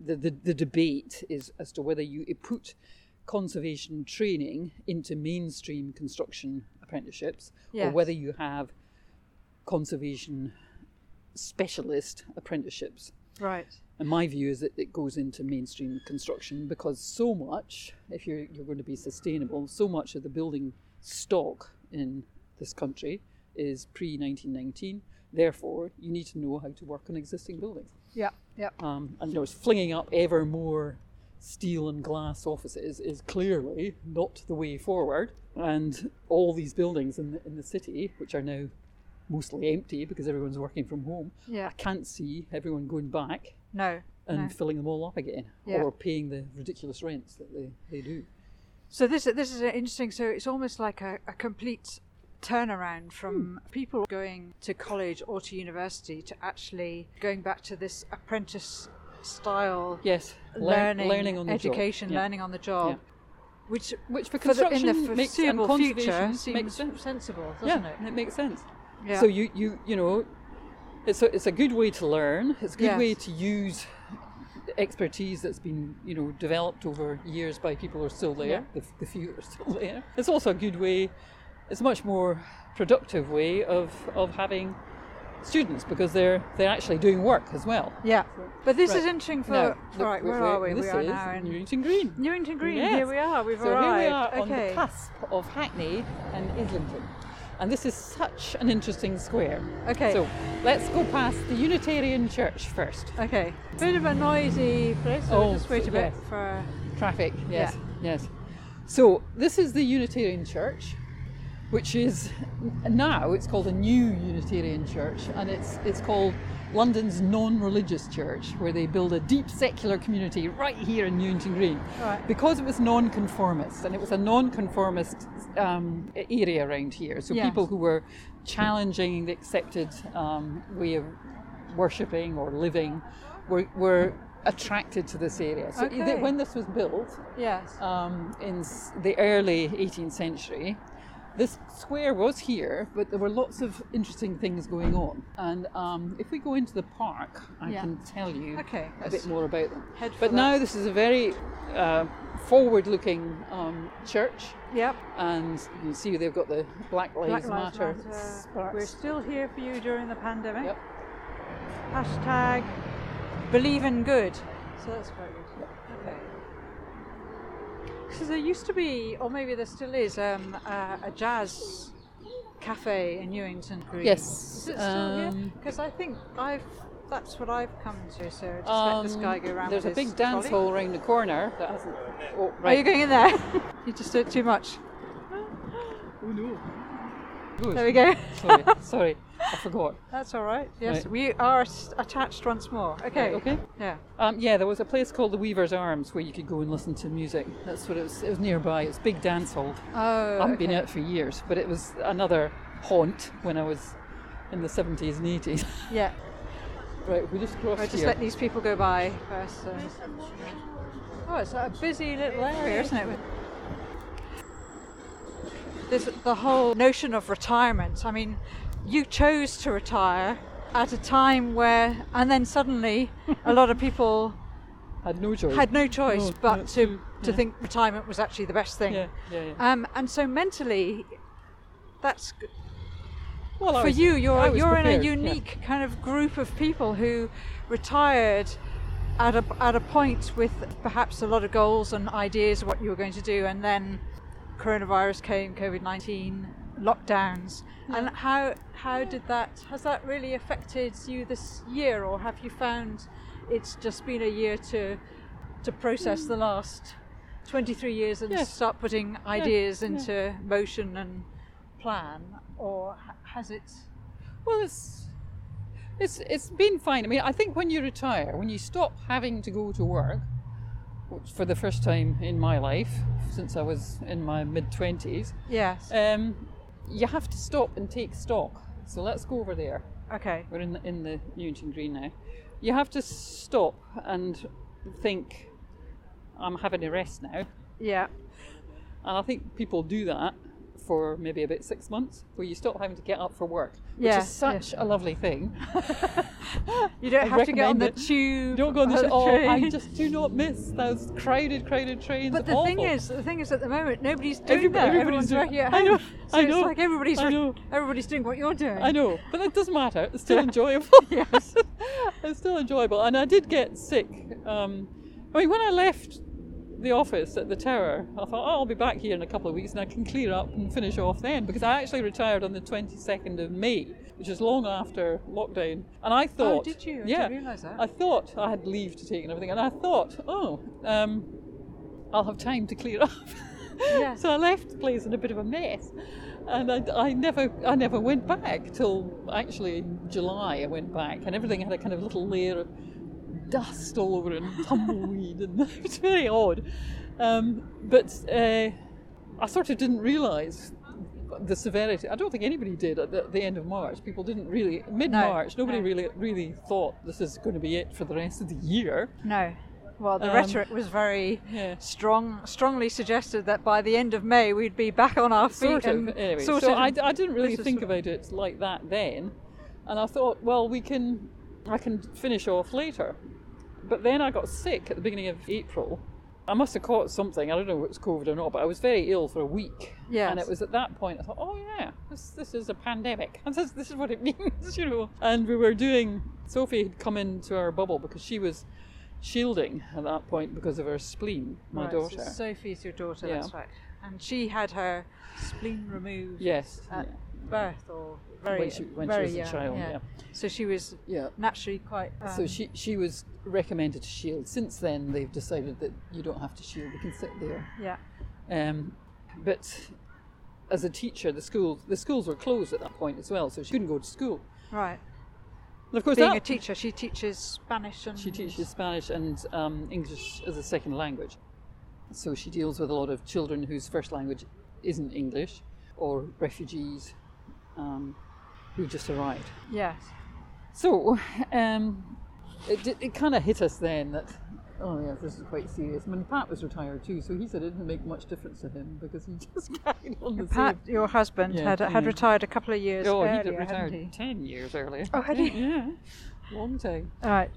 the, the, the debate is as to whether you put conservation training into mainstream construction apprenticeships or whether you have conservation specialist apprenticeships. right And my view is that it goes into mainstream construction because so much, if you're, you're going to be sustainable, so much of the building stock in this country is pre 1919. Therefore, you need to know how to work on existing buildings. yeah yeah Um, and you know, flinging up ever more steel and glass offices is clearly not the way forward. And all these buildings in the, in the city, which are now mostly empty because everyone's working from home, yeah I can't see everyone going back no and no. filling them all up again Yeah. or paying the ridiculous rents that they, they do. So this this is interesting. So it's almost like a, a complete turnaround from hmm. people going to college or to university to actually going back to this apprentice style Yes, learn- learning, learning on the job. education, Yeah. learning on the job, Yeah. which Which for the, in construction the makes foreseeable future seems makes sense. sensible, doesn't it? It makes sense. Yeah. So you, you you know, it's a, it's a good way to learn. It's a good way to use expertise that's been you know developed over years by people who are still there. Yeah. The, the few are still there. It's also a good way. It's a much more productive way of of having students because they're they're actually doing work as well. Yeah, but this Right. is interesting for Now, look, right. Where we're- are we? We are now in Newington Green. Newington Green. Yes. Here we are. We've so arrived. here we are on okay. the cusp of Hackney and Islington. And this is such an interesting square. Okay. So let's go past the Unitarian Church first. Okay. Bit of a noisy place. So Oh, we'll just wait a bit for. Traffic, yes, Yeah. yes. So this is the Unitarian Church, which is now it's called a new Unitarian Church, and it's it's called London's non-religious church, where they build a deep secular community right here in Newington Green, Right. because it was non-conformist, and it was a non-conformist um, area around here. So Yes. people who were challenging the accepted um, way of worshipping or living were, were attracted to this area. So Okay. th- when this was built Yes. um, in s- the early 18th century, this square was here, but there were lots of interesting things going on. And um, if we go into the park, I Yeah. can tell you Okay, a bit more about them. But that. now this is a very uh, forward-looking um, church, Yep. and you can see they've got the Black Lives, Black Lives Matter. Matter. We're still here for you during the pandemic. Yep. Hashtag believe in good. So that's quite. So there used to be, or maybe there still is, um, uh, a jazz cafe in Newington Green. Yes, Is it still here? um, Because I think I've. That's what I've come to. So just let this Um, guy go around. There's a big dance trolley. hall around the corner that hasn't. Oh, right. Are you going in there? you just did too much. Oh no. There we go. sorry, sorry, I forgot. That's all right. Yes, Right. we are s- attached once more. Okay. Right, okay. Yeah. Um, yeah, there was a place called the Weaver's Arms where you could go and listen to music. That's what it was. It was nearby. It's a big dance hall. Oh. I haven't been okay. out for years, but it was another haunt when I was in the 70s and 80s. Yeah. right, we just crossed Right, just here. let these people go by first. So. Oh, it's a busy little area, isn't it? There's the whole notion of retirement. I mean, you chose to retire at a time where, and then suddenly, a lot of people Had no choice. had no choice No, but no, to to- think retirement was actually the best thing. Yeah, yeah, yeah. Um, and so mentally, that's g- well, for was- you. You're you're in a prepared, yeah. unique kind of group of people who retired at a at a point with perhaps a lot of goals and ideas of what you were going to do, and then coronavirus came, COVID nineteen, lockdowns, and how how did that has that really affected you this year, or have you found it's just been a year to to process the last twenty three years and Yes. start putting ideas yeah. into motion and plan, or has it? Well, it's it's it's been fine. I mean, I think when you retire, when you stop having to go to work, which for the first time in my life since I was in my mid twenties, Yes. um, you have to stop and take stock. So let's go over there. okay. We're in the, in the Newington Green now. You have to stop and think, I'm having a rest now. Yeah. And I think people do that for maybe about six months, where you stop having to get up for work, which Yeah, is such a lovely thing. You don't I have to get on the tube. Don't go on the sh- oh, I just do not miss those crowded, crowded trains. But the thing is, the thing is, at the moment, nobody's doing Everybo- that. everybody's doing- working at I home. know, So I it's like everybody's I know. everybody's doing what you're doing. I know, but it doesn't matter. It's still enjoyable. Yes. it's still enjoyable. And I did get sick. Um, I mean, when I left the office at the tower, I thought, oh, I'll be back here in a couple of weeks and I can clear up and finish off then because I actually retired on the 22nd of May, which is long after lockdown. And I thought, Oh, did you? I yeah, that. I thought I had leave to take and everything, and I thought, oh, um, I'll have time to clear up. Yes. so I left the place in a bit of a mess, and I, I never, I never went back till actually in July. I went back, and everything had a kind of little layer of dust all over it and tumbleweed, and it was very odd. Um, but uh, I sort of didn't realise the severity. I don't think anybody did at the, the end of March. People didn't really mid March. nobody no. really really thought this is going to be it for the rest of the year. No. Well, the Um, rhetoric was very Yeah. strong, strongly suggested that by the end of May we'd be back on our feet. sort of and anyway sorted so I, I didn't really think about it like that then and i thought well we can i can finish off later but then i got sick at the beginning of april i must have caught something i don't know if it's covid or not but i was very ill for a week Yes. and it was at that point i thought oh yeah this, this is a pandemic and this, this is what it means you know and we were doing sophie had come into our bubble because she was shielding at that point because of her spleen my Right, so daughter Sophie's your daughter, Yeah. that's right. And she had her spleen removed yes at yeah. birth or very, when she, when she very was a child yeah. yeah. So she was yeah. naturally quite. Um, So she she was recommended to shield. Since then, they've decided that you don't have to shield; you can sit there. Yeah. Um, but as a teacher, the schools the schools were closed at that point as well, so she couldn't go to school. Right. And of course, Being that, a teacher, she teaches Spanish and. she teaches Spanish and um, English as a second language. So she deals with a lot of children whose first language isn't English, or refugees um, who just arrived. Yes. So, um, it, it kind of hit us then that, oh yeah, this is quite serious. I mean, Pat was retired too, so he said it didn't make much difference to him because he just carried on the Pat, same. your husband, Yeah, had had yeah. retired a couple of years earlier. Oh, earlier, he retired he? 10 years earlier. Oh, had he? Yeah, long time. Right.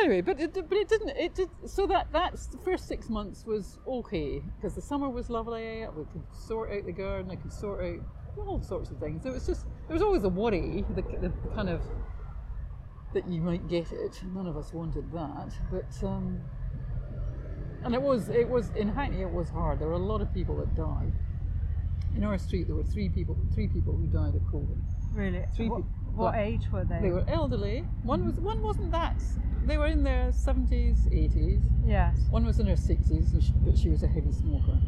Anyway, but it, but it didn't. It did. So that that's the first six months was okay because the summer was lovely. We could sort out the garden. I could sort out all sorts of things. It was just there was always a worry, the, the kind of that you might get it. None of us wanted that, but um, and it was it was in Hackney. It was hard. There were a lot of people that died. In our street, there were three people. Three people who died of COVID. Really. Three what pe- what age were they? They were elderly. One was one wasn't that. They were in their seventies, eighties. Yes. One was in her sixties, she, but she was a heavy smoker.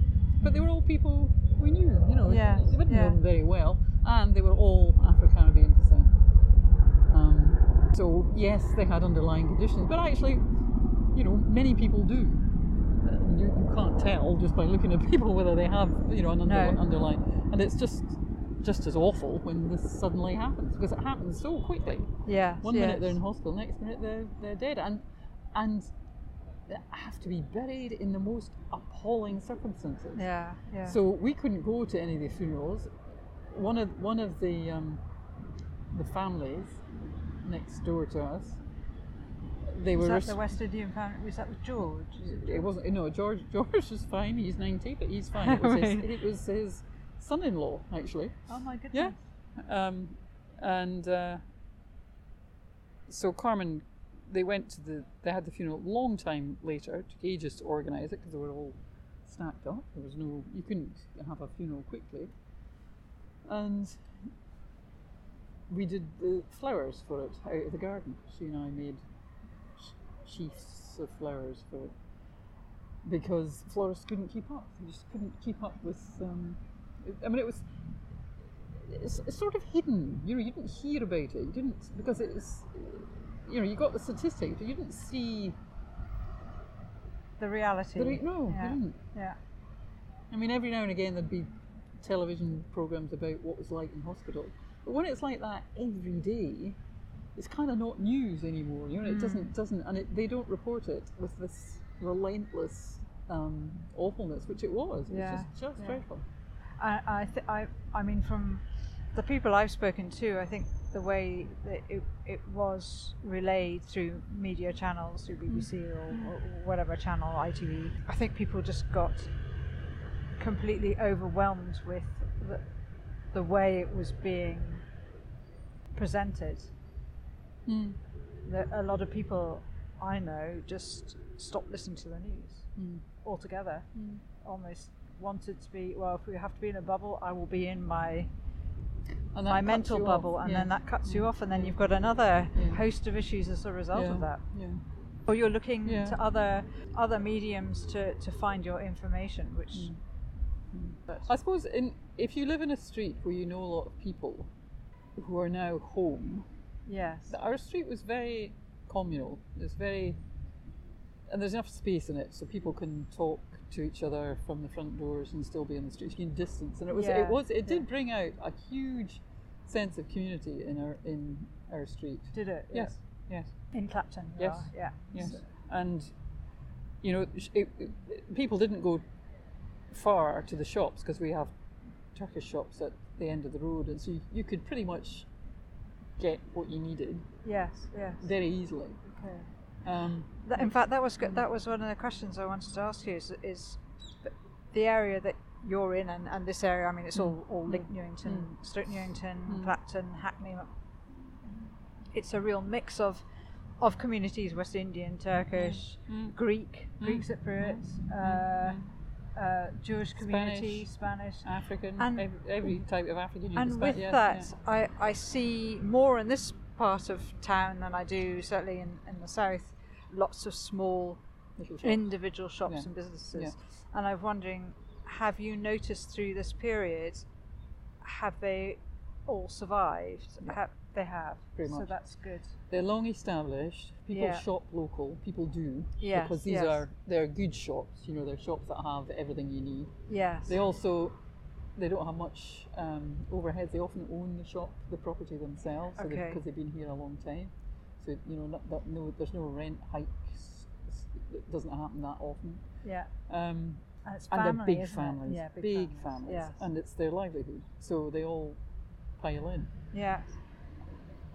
But they were all people we knew. You know, Yeah, we didn't yeah. know them very well, and they were all Afro-Caribbean descent. Um, so yes, they had underlying conditions, but actually, you know, many people do. You, you can't tell just by looking at people whether they have, you know, an under, No. underlying, and it's just just as awful when this suddenly happens because it happens so quickly. Yeah. One yes. minute they're in hospital, next minute they're, they're dead, and and have to be buried in the most appalling circumstances. Yeah. Yeah. So we couldn't go to any of the funerals. One of one of the um, the families next door to us, they was were. that the West Indian family? Was that with George? It wasn't. No, George. George is fine. He's ninety, but he's fine. It was, his, it was his son-in-law actually. Oh my goodness. Yeah. Um, and uh, so Carmen they went to the they had the funeral a long time later. It took ages to organise it because they were all stacked up. There was no you couldn't have a funeral quickly, and we did the flowers for it out of the garden. She and I made sh- sheaths of flowers for it because florists couldn't keep up. They just couldn't keep up with. Um, I mean, it was. It's sort of hidden. You know, you didn't hear about it. You didn't because it's. You know, you got the statistics, but you didn't see. The reality. The re- no, yeah. you didn't. Yeah. I mean, every now and again there'd be television programs about what was like in hospital, but when it's like that every day, it's kind of not news anymore. You know, it doesn't doesn't, and it, they don't report it with this relentless um, awfulness, which it was. It Yeah, was just, just yeah. dreadful. I, I, th- I, I mean, from the people I've spoken to, I think the way that it, it was relayed through media channels, through BBC or, or whatever channel, ITV, I think people just got completely overwhelmed with the, the way it was being presented. Mm. That a lot of people I know just stopped listening to the news Mm. altogether. Almost wanted to be well. If we have to be in a bubble, I will be in my my mental bubble, and Yeah. then that cuts you off, and then you've got another host of issues as a result of that. Yeah. Or you're looking to other other mediums to, to find your information, which. Mm. But, I suppose in, if you live in a street where you know a lot of people who are now home, yes. our street was very communal. It's very, and there's enough space in it so people can talk to each other from the front doors and still be in the street. You can distance, and it was Yeah, it was it did yeah. bring out a huge sense of community in our in our street. Did it? Yes, yes, In Clapton. Yes. are, Yeah. yes, So- and you know, it, it- people didn't go far to the shops because we have Turkish shops at the end of the road, and so you, you could pretty much get what you needed Yes. Yes. very easily. Okay. Um, That, in fact, that was that was one of the questions I wanted to ask you. Is, is the area that you're in, and, and this area? I mean, it's all all linked Newington, Stoke Newington, Mm. Clapton, Hackney. It's a real mix of of communities: West Indian, Turkish, Mm. Greek, Greek Cypriots, uh, uh, Jewish community, Spanish. African, And- every, every type of African. you And with spa- yeah, that, I, I see more in this part of town than I do certainly in, in the south. Lots of small little individual shops Yeah. and businesses. Yeah. And I'm wondering, have you noticed through this period, have they all survived? Yeah. Have, they have. Pretty So much. that's good. They're long established. People shop local. People do Yes, because these yes. are they're good shops. You know, they're shops that have everything you need. Yes. They also they don't have much um, overhead. They often own the shop, the property themselves, so Okay. because they've been here a long time. So you know, not, that, no, there's no rent hikes. It doesn't happen that often. yeah. Um, And it's and family, they're big families, Yeah, big, big families. families, Yes. and it's their livelihood. So they all pile in. yeah.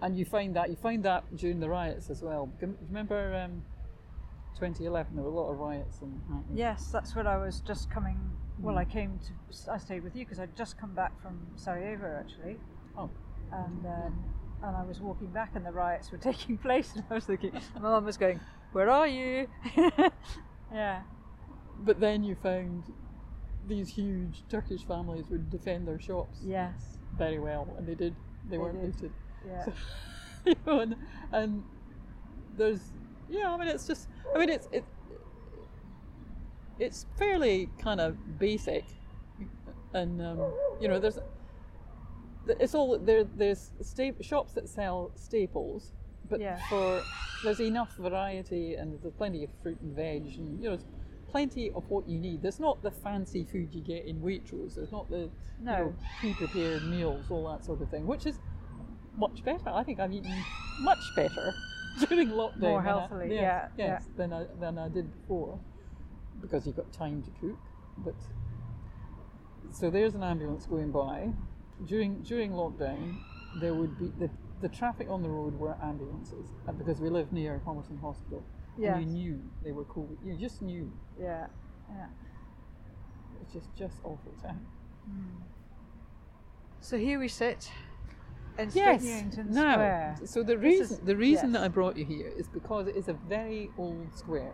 And you find that you find that during the riots as well. Remember um, 2011? There were a lot of riots Hackney. Yes, that's what I was just coming. Well, Mm. I came to. I stayed with you because I'd just come back from Sarajevo actually, Oh, and um, and I was walking back, and the riots were taking place, and I was thinking, my mum was going, "Where are you?" yeah, but then you found these huge Turkish families would defend their shops yes, very well, and they did. They, They weren't did. looted. yeah, you know, and, and there's yeah. I mean, it's just. I mean, it's it. It's fairly kind of basic, and um, you know, there's. It's all there. There's sta- shops that sell staples, but Yeah. for there's enough variety and there's plenty of fruit and veg, and you know, plenty of what you need. There's not the fancy food you get in Waitrose. There's not the you No. know, pre-prepared meals, all that sort of thing, which is much better. I think I've eaten much better during lockdown. More than I- healthily, yes, yeah, yes, than I than I did before, because you've got time to cook. But so there's an ambulance going by. During during lockdown, there would be the the traffic on the road were ambulances, and because we live near Homerton Hospital, Yes. and you knew they were COVID. You just knew. yeah, yeah. It's just just awful time. Hmm. So here we sit in Yes. Newington Now, Square. so the reason is- the reason yes. that I brought you here is because it is a very old square.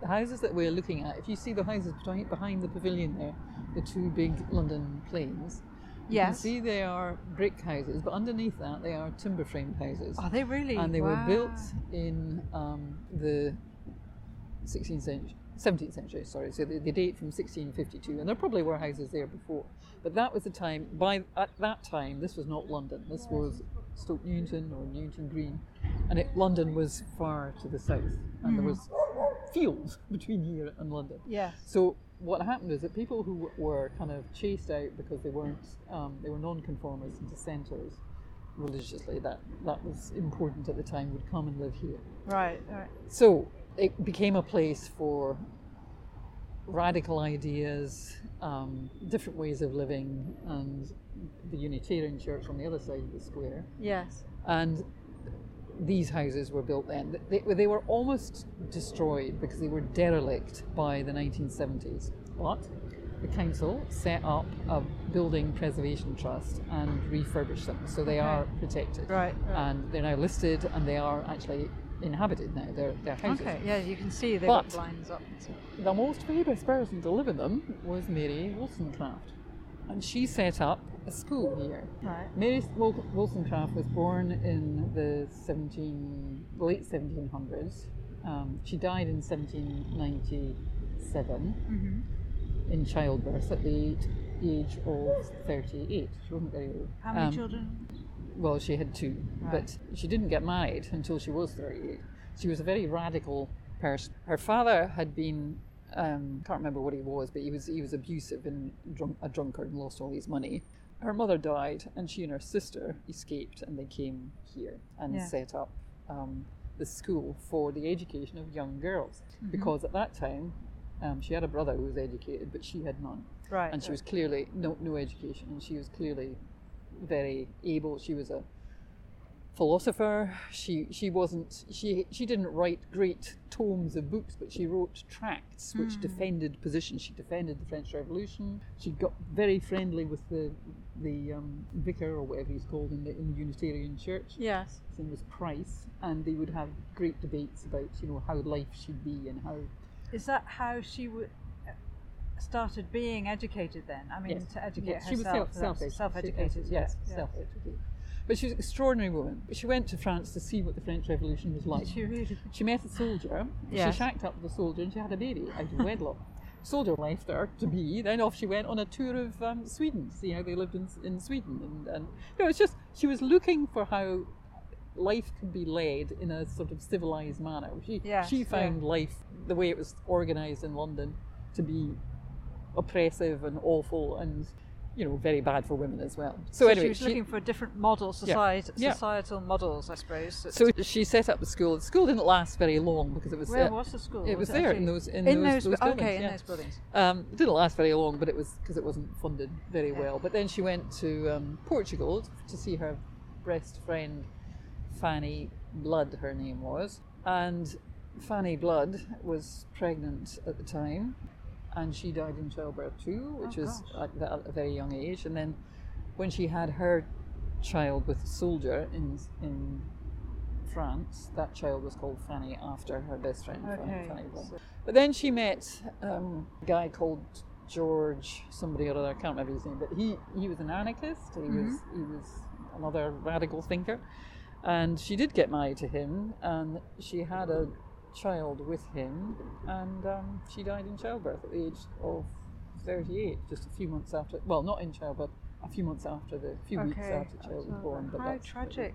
The houses that we're looking at, if you see the houses behind, behind the pavilion there, the two big London planes, you can Yes. see they are brick houses, but underneath that they are timber framed houses. Are they really? and they were built in um, the 16th century, 17th century. Sorry, so they, they date from 1652, and there probably were houses there before, but that was the time. By at that time, this was not London. This was Stoke Newington or Newington Green, and it, London was far to the south, and there was fields between here and London. Yes. So what happened is that people who were kind of chased out because they weren't um, they were non-conformists and dissenters religiously that that was important at the time would come and live here. Right. Right. So it became a place for radical ideas, um, different ways of living, and the Unitarian Church on the other side of the square. Yes. And these houses were built then. They, they were almost destroyed because they were derelict by the 1970s. But the council set up a building preservation trust and refurbished them, so they Okay. are protected. Right. right. And they're now listed, and they are actually inhabited now. They're, they're houses. okay. Yeah, you can see they've But- got blinds up. The most famous person to live in them was Mary Wollstonecraft, and she set up a school here. Right. Mary Woll- Wollstonecraft was born in the 17, late 1700s. Um, she died in 1797 Mm-hmm. in childbirth at the age of 38. She wasn't very old. How many Um, children? Well, she had two, Right. but she didn't get married until she was 38. She was a very radical person. Her father had been, um, can't remember what he was, but he was he was abusive and drunk, a drunkard and lost all his money. Her mother died, and she and her sister escaped, and they came here and Yeah. set up um, the school for the education of young girls. Mm-hmm. Because at that time, um, she had a brother who was educated, but she had none Right. and she was clearly no no education, and she was clearly very able. She was a philosopher. She she wasn't she she didn't write great tomes of books, but she wrote tracts which defended positions. She defended the French Revolution. She got very friendly with the the um, vicar or whatever he's called in the in the Unitarian Church. Yes. His name was Price, and they would have great debates about you know how life should be and how Is that how she w- started being educated then? I mean, Yes. to educate Yeah, she was herself. self, that's self self-educated. Yes, yes. self-educated. But she was an extraordinary woman. She went to France to see what the French Revolution was like. She really. She met a soldier. Yes. She shacked up with a soldier, and she had a baby out of wedlock. soldier left her to be. Then off she went on a tour of um, Sweden, to see how they lived in, in Sweden. And, and you know, it's just she was looking for how life could be led in a sort of civilized manner. She Yes, she yeah. found life the way it was organized in London to be oppressive and awful and you know very bad for women as well. So, So anyway, she was looking for a different models, society, Yeah. societal models, I suppose. so she set up the school. The school didn't last very long because it was Where uh, was the school? it was it there in those in, in those, those, those buildings. okay, in those buildings. Um, it didn't last very long, but it was because it wasn't funded very Yeah. well. But then she went to um, Portugal to see her best friend, Fanny Blood, her name was. And Fanny Blood was pregnant at the time, and she died in childbirth too, which Oh, at a, very young age. And then when she had her child with a soldier in, in France, that child was called Fanny after her best friend, Okay. Fanny so- But then she met um, a guy called George, somebody or other. I can't remember his name, but he he was an anarchist. He was he was another radical thinker, and she did get married to him, and she had a child with him, and um, she died in childbirth at the age of thirty-eight, just a few months after. Well, not in childbirth. A few months after the, few weeks after the child was born. But How tragic.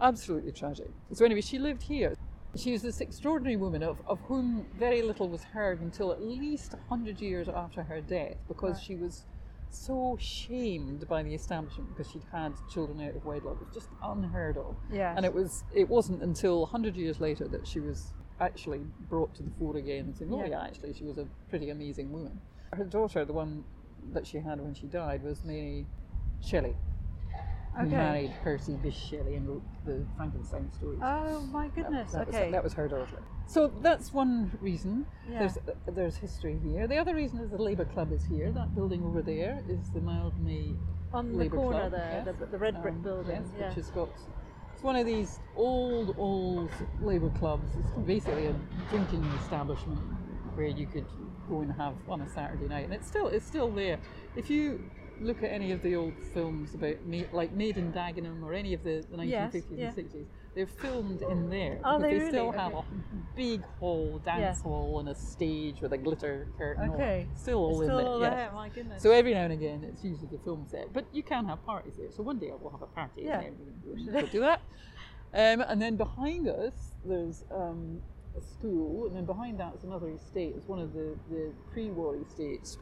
absolutely tragic. So anyway, she lived here. She was this extraordinary woman of, of whom very little was heard until at least 100 years after her death because Right. she was so shamed by the establishment because she'd had children out of wedlock. It was just unheard of. Yes. And it was it wasn't until 100 years later that she was actually brought to the fore again and saying, oh Yeah. actually she was a pretty amazing woman. Her daughter, the one that she had when she died, was Mary Shelley who Okay. married Percy Bysshe Shelley and wrote the Frankenstein stories. Oh my goodness. that, okay. was, that was her daughter. So that's one reason. Yeah. There's there's history here. The other reason is the Labour Club is here. That building over there is the Mildmay On the Labour corner Club, there, yes. the, the red brick Um, building. yes, yeah. which has got it's one of these old old labour clubs. It's basically a drinking establishment where you could go and have on a Saturday night, and it's still it's still there. If you look at any of the old films about Ma- like Made in Dagenham or any of the, the 1950s Yes, yeah. and 60s, they're filmed in there. Oh, they they still have Okay. a big hall, dance hall, and a stage with a glitter curtain. all- Okay. still all It's in still there. all yes. my goodness. So every now and again, it's usually the film set, but you can have parties there. So one day we'll have a party Yeah. in there. We can go and do that. Um, and then behind us, there's um, a school, and then behind that is another estate. It's one of the, the pre-war estates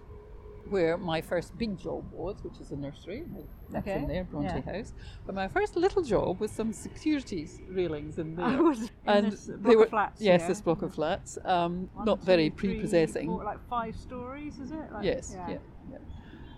where my first big job was, which is a nursery. That's Okay, in there, Bronte yeah. House. But my first little job was some securities railings in there. In and they of were flats yes, this block of flats. Um, One, not two, very three, prepossessing. four, like five stories, is it? Like, Yes, yeah. yeah,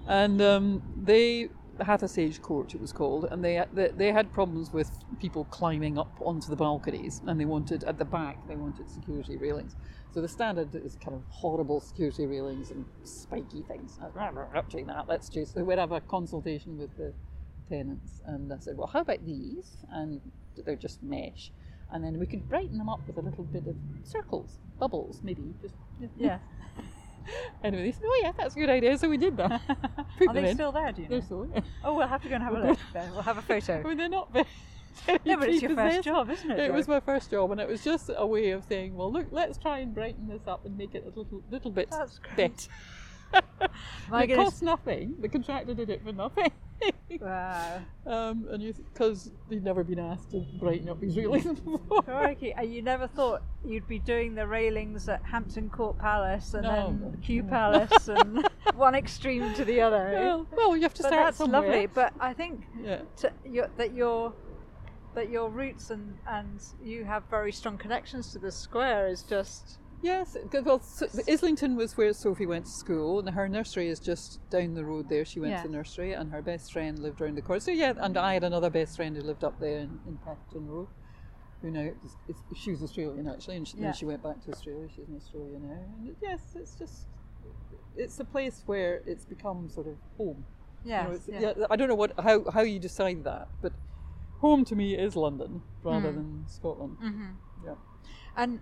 And um, they Hathersage Court, it was called, and they, they they had problems with people climbing up onto the balconies, and they wanted at the back they wanted security railings. So the standard is kind of horrible security railings and spiky things. I was, "Rah, rah, rah, doing that. Let's just so we'd have a consultation with the tenants, and I said, well, how about these? And they're just mesh. And then we could brighten them up with a little bit of circles, bubbles, maybe. Just Yeah. Anyway, they said, "Oh yeah, that's a good idea." So we did that. Are they in. still there, do you know? They're still in. Oh, we'll have to go and have a look then. We'll have a photo. mean, they're not very. No, but it's your first prepossessing. job, isn't it? It was my first job, and it was just a way of saying, "Well, look, let's try and brighten this up and make it a little, little bit That's great. better." My it cost nothing. The contractor did it for nothing. Wow. um, and you, because he'd never been asked to brighten up his railings before. Crikey. And you never thought you'd be doing the railings at Hampton Court Palace and No, then Kew no. Palace and one extreme to the other. eh? Well, well, you have to but start that's somewhere. lovely. But I think Yeah. to, your, that your that your roots and and you have very strong connections to the square is just yes well, Islington was where Sophie went to school, and her nursery is just down the road there. She went Yeah. to nursery, and her best friend lived around the corner. So yeah, and I had another best friend who lived up there in, in Petherton Road, who now is, is, she was Australian actually, and she, Yeah. then she went back to Australia. She's in Australia now, and yes, it's just it's a place where it's become sort of home. You know, yeah. yeah, I don't know what how how you decide that, but home to me is London rather Mm. than Scotland. hmm Yeah. And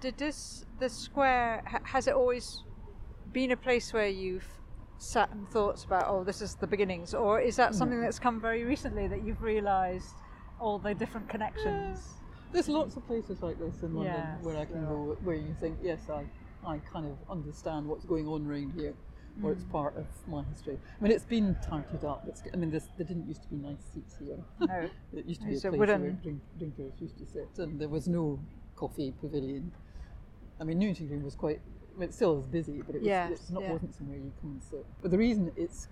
did this the square ha- has it always been a place where you've sat and thought about oh this is the beginnings, or is that something that's come very recently that you've realised all the different connections? There's lots of places like this in London Yes, where I can go, where you think, yes, I, I kind of understand what's going on around here, or Mm. it's part of my history. I mean, it's been tarted up. It's, I mean, this, there didn't used to be nice seats here. No. it used to be a It's a place wooden- where drink, drinkers used to sit, and there was no coffee pavilion. I mean, Newington Green was quite. I mean, it still is busy, but it was, Yes, it's not yeah. wasn't somewhere you come and sit. But the reason it's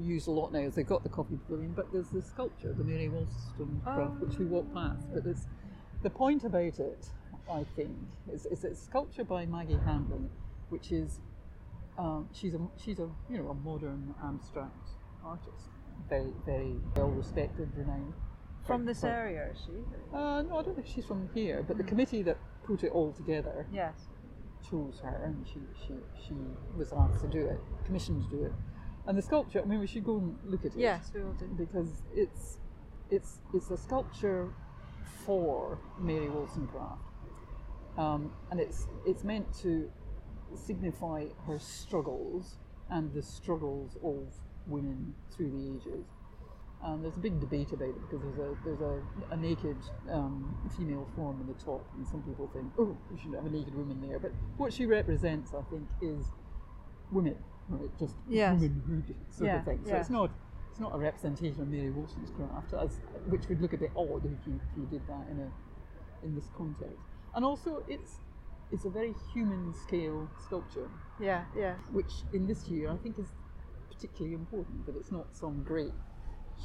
used a lot now is they've got the coffee pavilion, but there's the sculpture, the Mary Wollstonecraft, which we walk past. But it's the point about it, I think, is, is it's a sculpture by Maggi Hambling, which is um, she's a she's a you know a modern abstract artist, very very well respected, renowned. From this area, is she? Uh, no, I don't think she's from here, but the Mm. committee that put it all together Yes. chose her, and she she she was asked to do it, commissioned to do it. And the sculpture, I mean, we should go and look at it Yes, we will do. because it's it's it's a sculpture for Mary Wollstonecraft, um, and it's it's meant to signify her struggles and the struggles of women through the ages. And there's a big debate about it because there's a there's a, a naked um, female form in the top, and some people think, oh, we shouldn't have a naked woman there. But what she represents, I think, is women, right? Just Yes. womanhood sort Yeah, of thing. So yeah. it's not it's not a representation of Mary Wollstonecraft, as which would look a bit odd if you, if you did that in a in this context. And also, it's it's a very human scale sculpture, Yeah, yeah. which in this year I think is particularly important. That it's not some great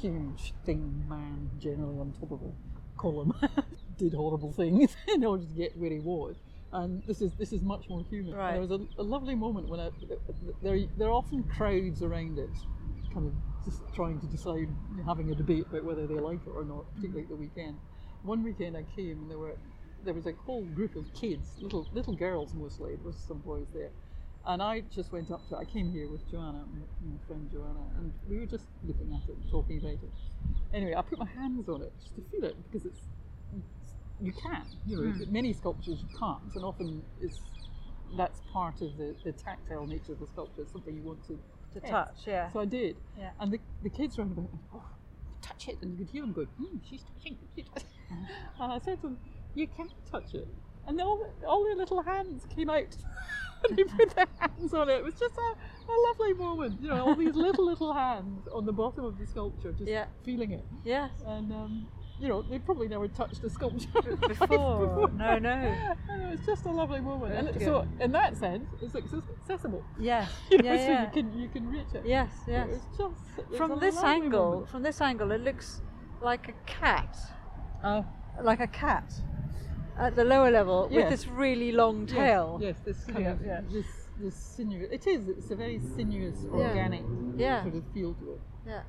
huge thing man generally on top of a column did horrible things in order to get where he was. And this is this is much more human. And Right. there was a, a lovely moment when I, there there are often crowds around it, kind of just trying to decide, having a debate about whether they like it or not, particularly at the weekend. One weekend I came and there were there was a whole group of kids, little little girls mostly. There was some boys there, And I just went up to. I came here with Joanna, my, my friend Joanna, and we were just looking at it and talking about it. Anyway, I put my hands on it just to feel it because it's, it's you can. You know, Hmm. many sculptures you can't, and often it's that's part of the, the tactile nature of the sculpture. It's something you want to To touch, yeah. So I did. Yeah. And the, the kids round about oh, touch it. And you could hear them going, hmm, she's touching it. She's touching it." and I said to them, you can't touch it. And all, the- all their little hands came out. and they put their hands on it. It was just a, a lovely moment. You know, all these little, little hands on the bottom of the sculpture, just Yeah. feeling it. Yes. And, um, you know, they probably never touched a sculpture Before. No, no. And it was just a lovely moment. And so, in that sense, it's accessible. Yes. You know, Yeah, so yeah. you can you can reach it. Yes, yes. It was just it was From this angle, moment. from this angle, it looks like a cat, Oh, like a cat at the lower level with this really long tail. Yes, this kind Yeah, of yeah. this this sinuous. It is. It's a very sinuous, organic Yeah. sort of to it. Yeah.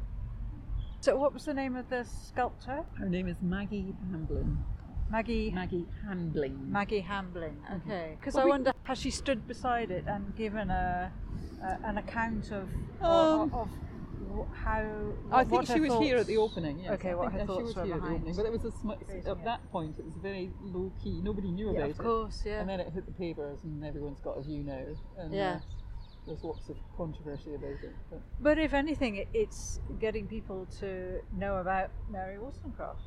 So, what was the name of the sculptor? Her name is Maggi Hambling. Maggi. Maggi Hambling. Maggi Hambling. Okay. Because Well, I we- wonder, has she stood beside it and given a, a an account of Um, of, of how? I think what she was here at the opening. Yes, Okay, I what her that she thoughts was were here at the behind opening, but it was a sm- at it. that point it was very low key. Nobody knew Yeah, about of it. course. Yeah. And then it hit the papers, and everyone's got a view now. And, Yeah. Uh, there's lots of controversy about it. But But if anything, it- it's getting people to know about Mary Wollstonecraft,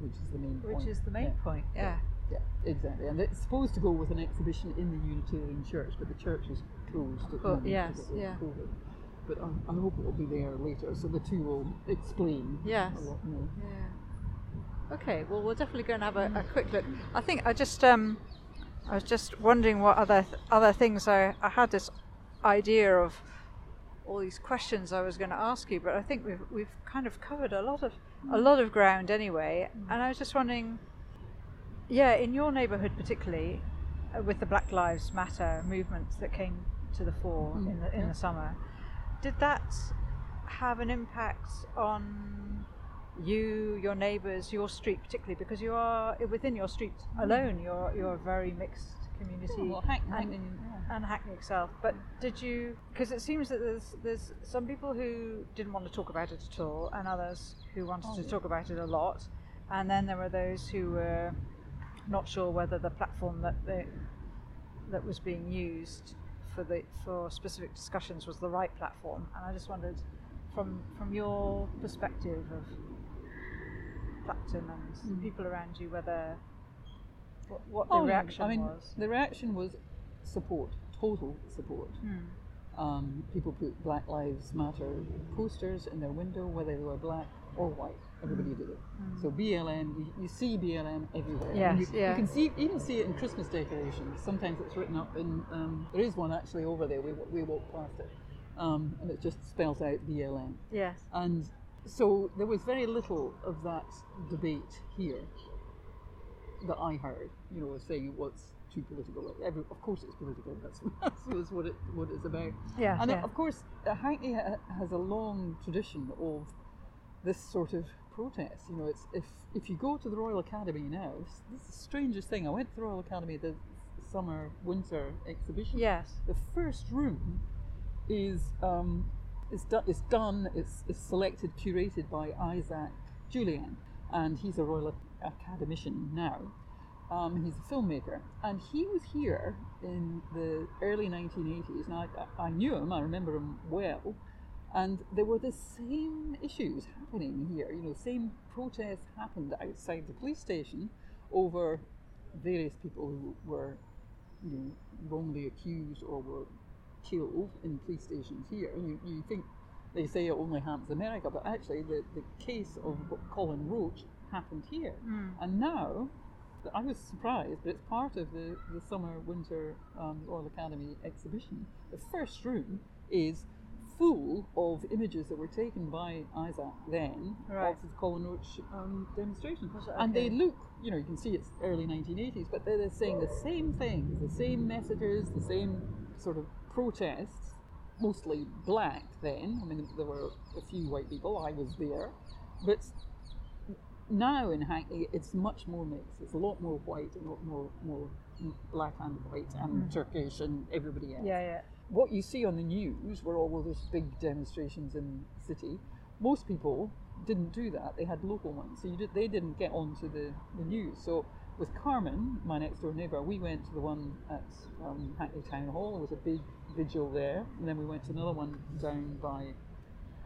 which is the main point. which is the main Yeah. point. Yeah. Yeah, exactly. And it's supposed to go with an exhibition in the Unitarian Church, but the church is closed at the moment yes, yeah. COVID. But I, I hope it'll be there later, so the two will explain Yes. a lot more. Yeah. Okay. Well, we're definitely going to have a, a quick look. I think I just um, I was just wondering what other th- other things I I had this idea of all these questions I was going to ask you, but I think we've we've kind of covered a lot of a lot of ground anyway. And I was just wondering, yeah, in your neighbourhood particularly, uh, with the Black Lives Matter movement that came to the fore Mm, in the in yeah. the summer, did that have an impact on you, your neighbours, your street particularly? Because you are within your street mm-hmm. alone. You're you're a very mixed community Yeah, well, Hack- and, Hackney, yeah. and Hackney itself. But did you? Because it seems that there's there's some people who didn't want to talk about it at all, and others who wanted Oh, to yeah. talk about it a lot, and then there were those who were not sure whether the platform that they, that was being used for the for specific discussions was the right platform. And I just wondered, from from your perspective of Clapton and Mm. people around you, whether what, what the Oh, yeah. reaction I mean, was. the reaction was support, total support. Hmm. Um, people put Black Lives Matter posters in their window, whether they were black or white. Everybody did it. So BLM, you, you see BLM everywhere. Mm. Yes, you, yeah. you can see even see it in Christmas decorations. Sometimes it's written up in. Um, there is one actually over there. We we walked past it, um, and it just spells out BLM. Yes. And so there was very little of that debate here that I heard, you know, saying what's too political. Every, of course it's political, that's, that's what, it, what it's about. Yes. And yeah. of course, uh, Hackney has a long tradition of this sort of protest. You know, it's if if you go to the Royal Academy now, it's, this is the strangest thing. I went to the Royal Academy the summer winter exhibition yes. the first room is um, is, do- is done. It's, it's selected, curated by Isaac Julien, and he's a Royal Academician now. Um, he's a filmmaker, and he was here in the early 1980s. And I, I knew him. I remember him well. And there were the same issues happening here. You know, same protests happened outside the police station over various people who were you know, wrongly accused or were killed in police stations here. And you, you think they say it only happens in America, but actually the, the case of Colin Roach happened here. Mm. And now, I was surprised, but it's part of the, the summer winter um, Royal Academy exhibition. The first room is full of images that were taken by Isaac then Right. of the Colin Roach um, demonstration. It- And they look, you know, you can see it's early 1980s, but they're saying the same things, the same messages, the same sort of protests, mostly black then. I mean, there were a few white people, I was there. But now in Hackney, it's much more mixed. It's a lot more white, a lot more, more black and white and Turkish and everybody else. Yeah. Yeah. What you see on the news were all those big demonstrations in the city. Most people didn't do that. They had local ones, so you did, they didn't get onto the, the news. So with Carmen, my next door neighbour, we went to the one at um, Hackney Town Hall. There was a big vigil there, and then we went to another one down by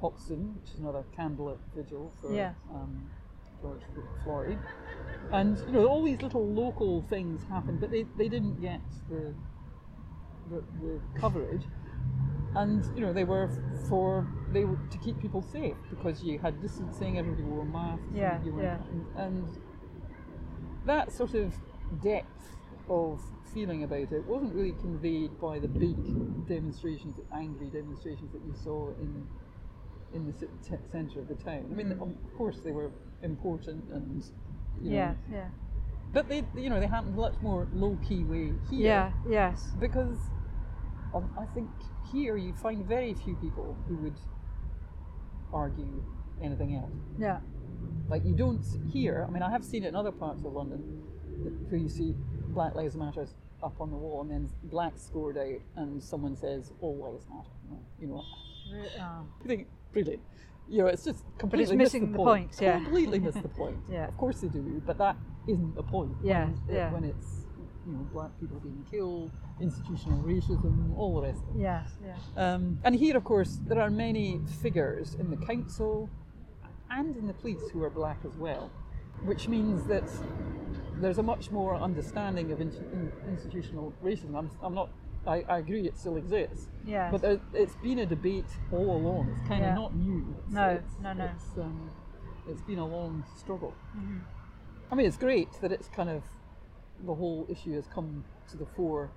Hoxton, which is another candlelit vigil for Yeah. um, George Floyd. And you know, all these little local things happened, but they, they didn't get the, the the coverage. And you know, they were for they were to keep people safe because you had distancing, everybody wore masks. and Yeah, you were- yeah. and that sort of depth of feeling about it wasn't really conveyed by the big demonstrations, angry demonstrations that you saw in in the t- centre of the town. I mean, of course they were important and you know, Yeah, yeah, but they you know they happened much more low key way here. yeah, yes, Because um, I think here you'd find very few people who would argue anything else. yeah, Like you don't here. I mean, I have seen it in other parts of London, where you see Black Lives Matter up on the wall, and then black scored out, and someone says All Lives Matter. You know, oh. you think brilliant. You know, it's just completely missing the the point. point, yeah. Completely missed the point. Yeah. Of course they do, but that isn't the point. Yeah, When, it- yeah. when it's you know black people being killed, institutional racism, all the rest. of it. yes, yeah, Um, and here, of course, there are many figures in the council and in the police who are black as well, which means that there's a much more understanding of in, in, institutional racism. I'm, I'm not. I, I agree it still exists, yes. but there, it's been a debate all along. It's kind of not new. It's, No, it's, no, no. It's, um, it's been a long struggle. Mhm. I mean, it's great that it's kind of the whole issue has come to the fore.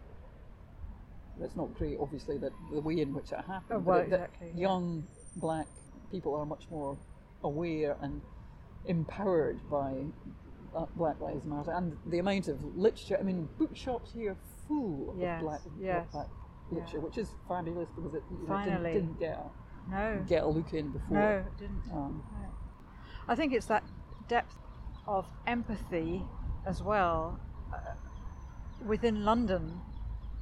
It's not great, obviously, that the way in which it happened. Oh, but well, exactly, yeah. Young black people are much more aware and empowered by uh, Black Lives Matter and the amount of literature. I mean, bookshops here are full Yes, of black, yes, black yeah. literature, which is fabulous because it you know, didn't, didn't get a, no, get a look in before. no, it didn't. Um, No. I think it's that depth of empathy as well within London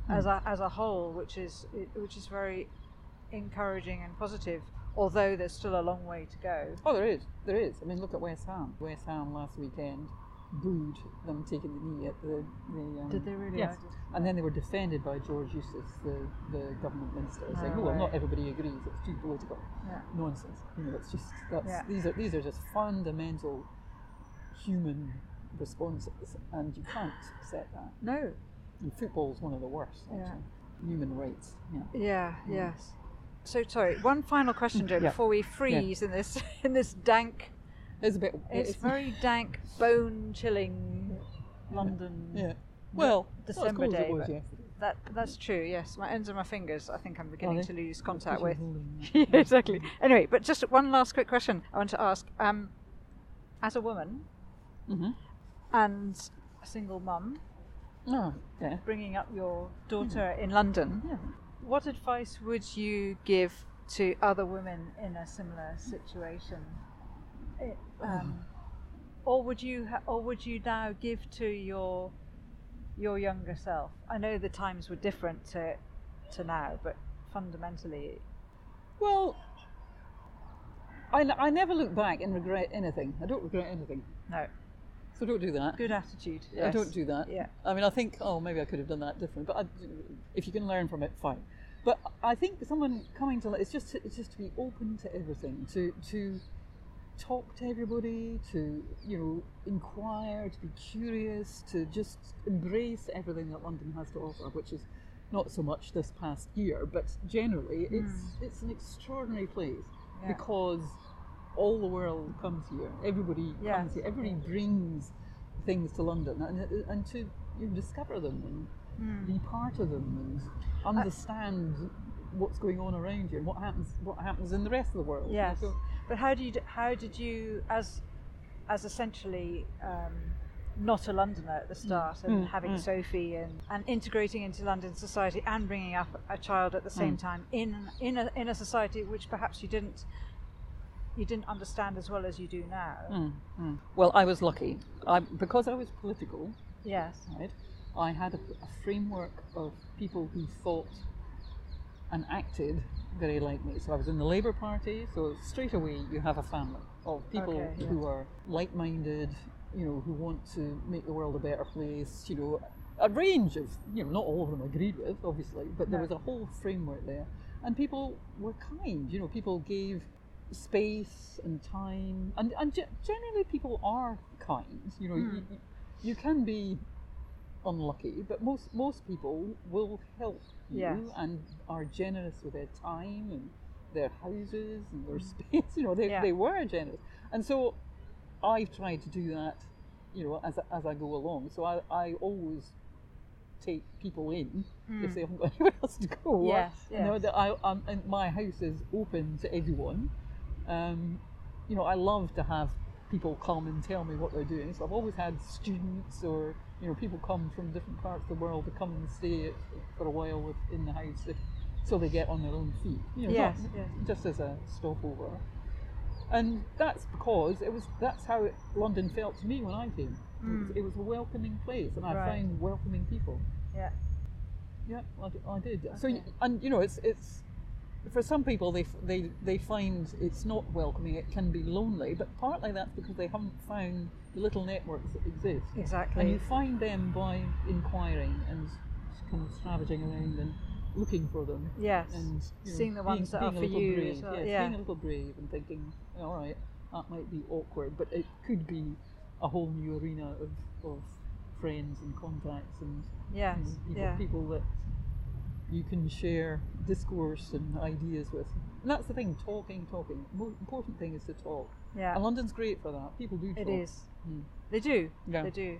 as a as a whole, which is which is very encouraging and positive. Although there's still a long way to go. Oh, there is. There is. I mean, look at West Ham. West Ham last weekend booed them taking the knee at the. the um, Did they really? Yes. And then they were defended by George Eustice, the, the government minister, saying, No "Oh, well, not everybody agrees. It's too political." Yeah. Nonsense. You know, it's just that's Yeah. these are these are just fundamental human responses, and you can't accept that. No. And football's one of the worst. Yeah. Human rights. Yeah. Yeah. Yes. So sorry. One final question, Jo, Yeah. before we freeze in this in this dank. It's a bit. It's very dank, bone-chilling London. Yeah. Well, December not as cold as day, was. That that's true. Yes, my ends of my fingers. I think I'm beginning to lose contact with. yeah, exactly. Anyway, but just one last quick question I want to ask. Um, as a woman Mhm. And a single mum, Oh, yeah. bringing up your daughter in London, Yeah. what advice would you give to other women in a similar situation? It, um, or would you, ha- or would you now give to your your younger self? I know the times were different to to now, but fundamentally, Well, I, I never look back and regret anything. I don't regret anything. no. So don't do that. Good attitude. I don't do that. Yeah. I mean, I think, oh, maybe I could have done that different. But I, if you can learn from it, fine. But I think someone coming to it's just it's just to be open to everything, to to talk to everybody, to you know inquire, to be curious, to just embrace everything that London has to offer, which is not so much this past year, but generally it's mm. it's an extraordinary place Yeah. because all the world comes here. Everybody Yes. comes here. Everybody brings things to London and, and to you know, discover them and Hmm. be part of them and understand what's going on around you and what happens what happens in the rest of the world. Yes. So- But how do you how did you as as essentially um, not a Londoner at the start and Mm, having mm. Sophie and, and integrating into London society and bringing up a child at the same Mm. time in in a, in a society which perhaps you didn't you didn't understand as well as you do now. Mm, mm. Well, I was lucky. I, because I was political, Yes. right? I had a, a framework of people who thought and acted very like me. So I was in the Labour Party, so straight away you have a family of people Okay, yeah. who are like minded, you know, who want to make the world a better place, you know, a range of, you know, not all of them agreed with, obviously, but there No. was a whole framework there. And people were kind, you know, people gave space and time, and, and ge- generally people are kind, you know, Hmm. you, you can be unlucky, but most most people will help you Yes. and are generous with their time and their houses and their space. You know, they, Yeah. they were generous, and so I've tried to do that. You know, as I- as I go along. So I, I always take people in if they haven't got anywhere else to go. Hmm. Yes, You know that I um, and my house is open to everyone. Um, you know, I love to have people come and tell me what they're doing. So I've always had students or you know people come from different parts of the world to come and stay for a while with, in the house if, so they get on their own feet. You know, Yes, yes. just as a stopover. And that's because it was that's how it, London felt to me when I came. It, was, it was a welcoming place, and I Mm. Right. find welcoming people. Yeah. Yeah, I did. So, Okay. y- and you know, it's it's for some people they they they find it's not welcoming. It can be lonely, but partly that's because they haven't found the little networks that exist. Exactly. And you find them by inquiring and kind of scavenging around and looking for them. Yes. And you know, Seeing the being- ones that being are for you brave. well, Yes, yeah. being a little brave and thinking, all right, that might be awkward, but it could be a whole new arena of, of friends and contacts and Yes. you know, people, Yeah. people that you can share discourse and ideas with. And that's the thing, talking, talking. Most important thing is to talk. Yeah. And London's great for that. People do talk. It is. Mm. They do. Yeah. They do.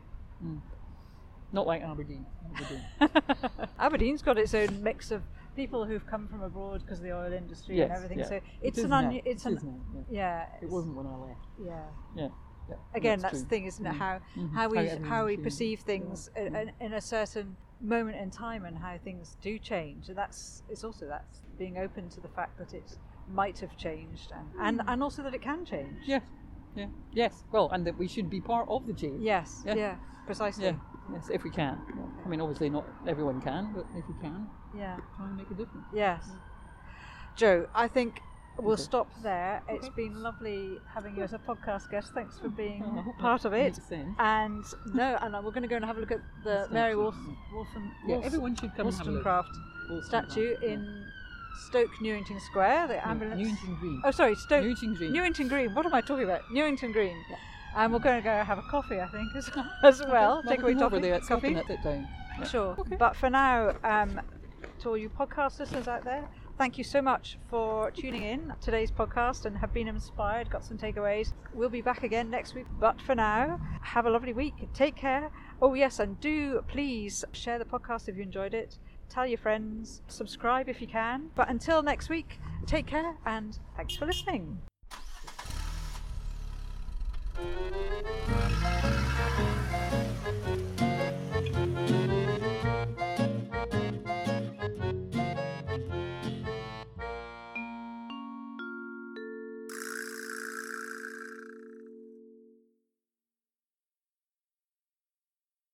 Not like Aberdeen. Aberdeen. Aberdeen's got its own mix of people who've come from abroad because of the oil industry Yes, and everything. yeah. So It it's an now. it's It an yeah. yeah. It wasn't when I left. Yeah. Yeah. yeah. Again, that's, the thing, isn't it? Mm. How Mhm. how we everything how we perceive things in, in, in a certain moment in time and how things do change. And that's it's also that's being open to the fact that it might have changed and Mm. and, and also that it can change. Yeah. Yeah. Yes. Well, and that we should be part of the change. Yes. Yeah. Yeah. Precisely. Yeah. Yes, if we can. I mean, obviously not everyone can, but if we can, Yeah. try and make a difference. Yes. Jo, I think we'll Okay. stop there. It's Okay. been lovely having you as a podcast guest. Thanks for being hope part of it. And no, and we're going to go and have a look at the. Mary Wolf, Wolfen, Yeah, Wolf- everyone should come and have a look. Wollstonecraft statue yeah. in Stoke Newington Square. The ambulance. Newington Green. Oh, sorry, Stoke Newington Green. Newington Green. What am I talking about? Newington Green. And we're going to go have a coffee, I think, as, as well. Take away toffee, there. It's coffee. it down. Yeah. Sure. Okay. But for now, um, to all you podcast listeners out there, Thank you so much for tuning in today's podcast and have been inspired, got some takeaways. We'll be back again next week, but for now, have a lovely week. Take care. Oh, yes, and do please share the podcast if you enjoyed it. Tell your friends, subscribe if you can. But until next week, take care and thanks for listening.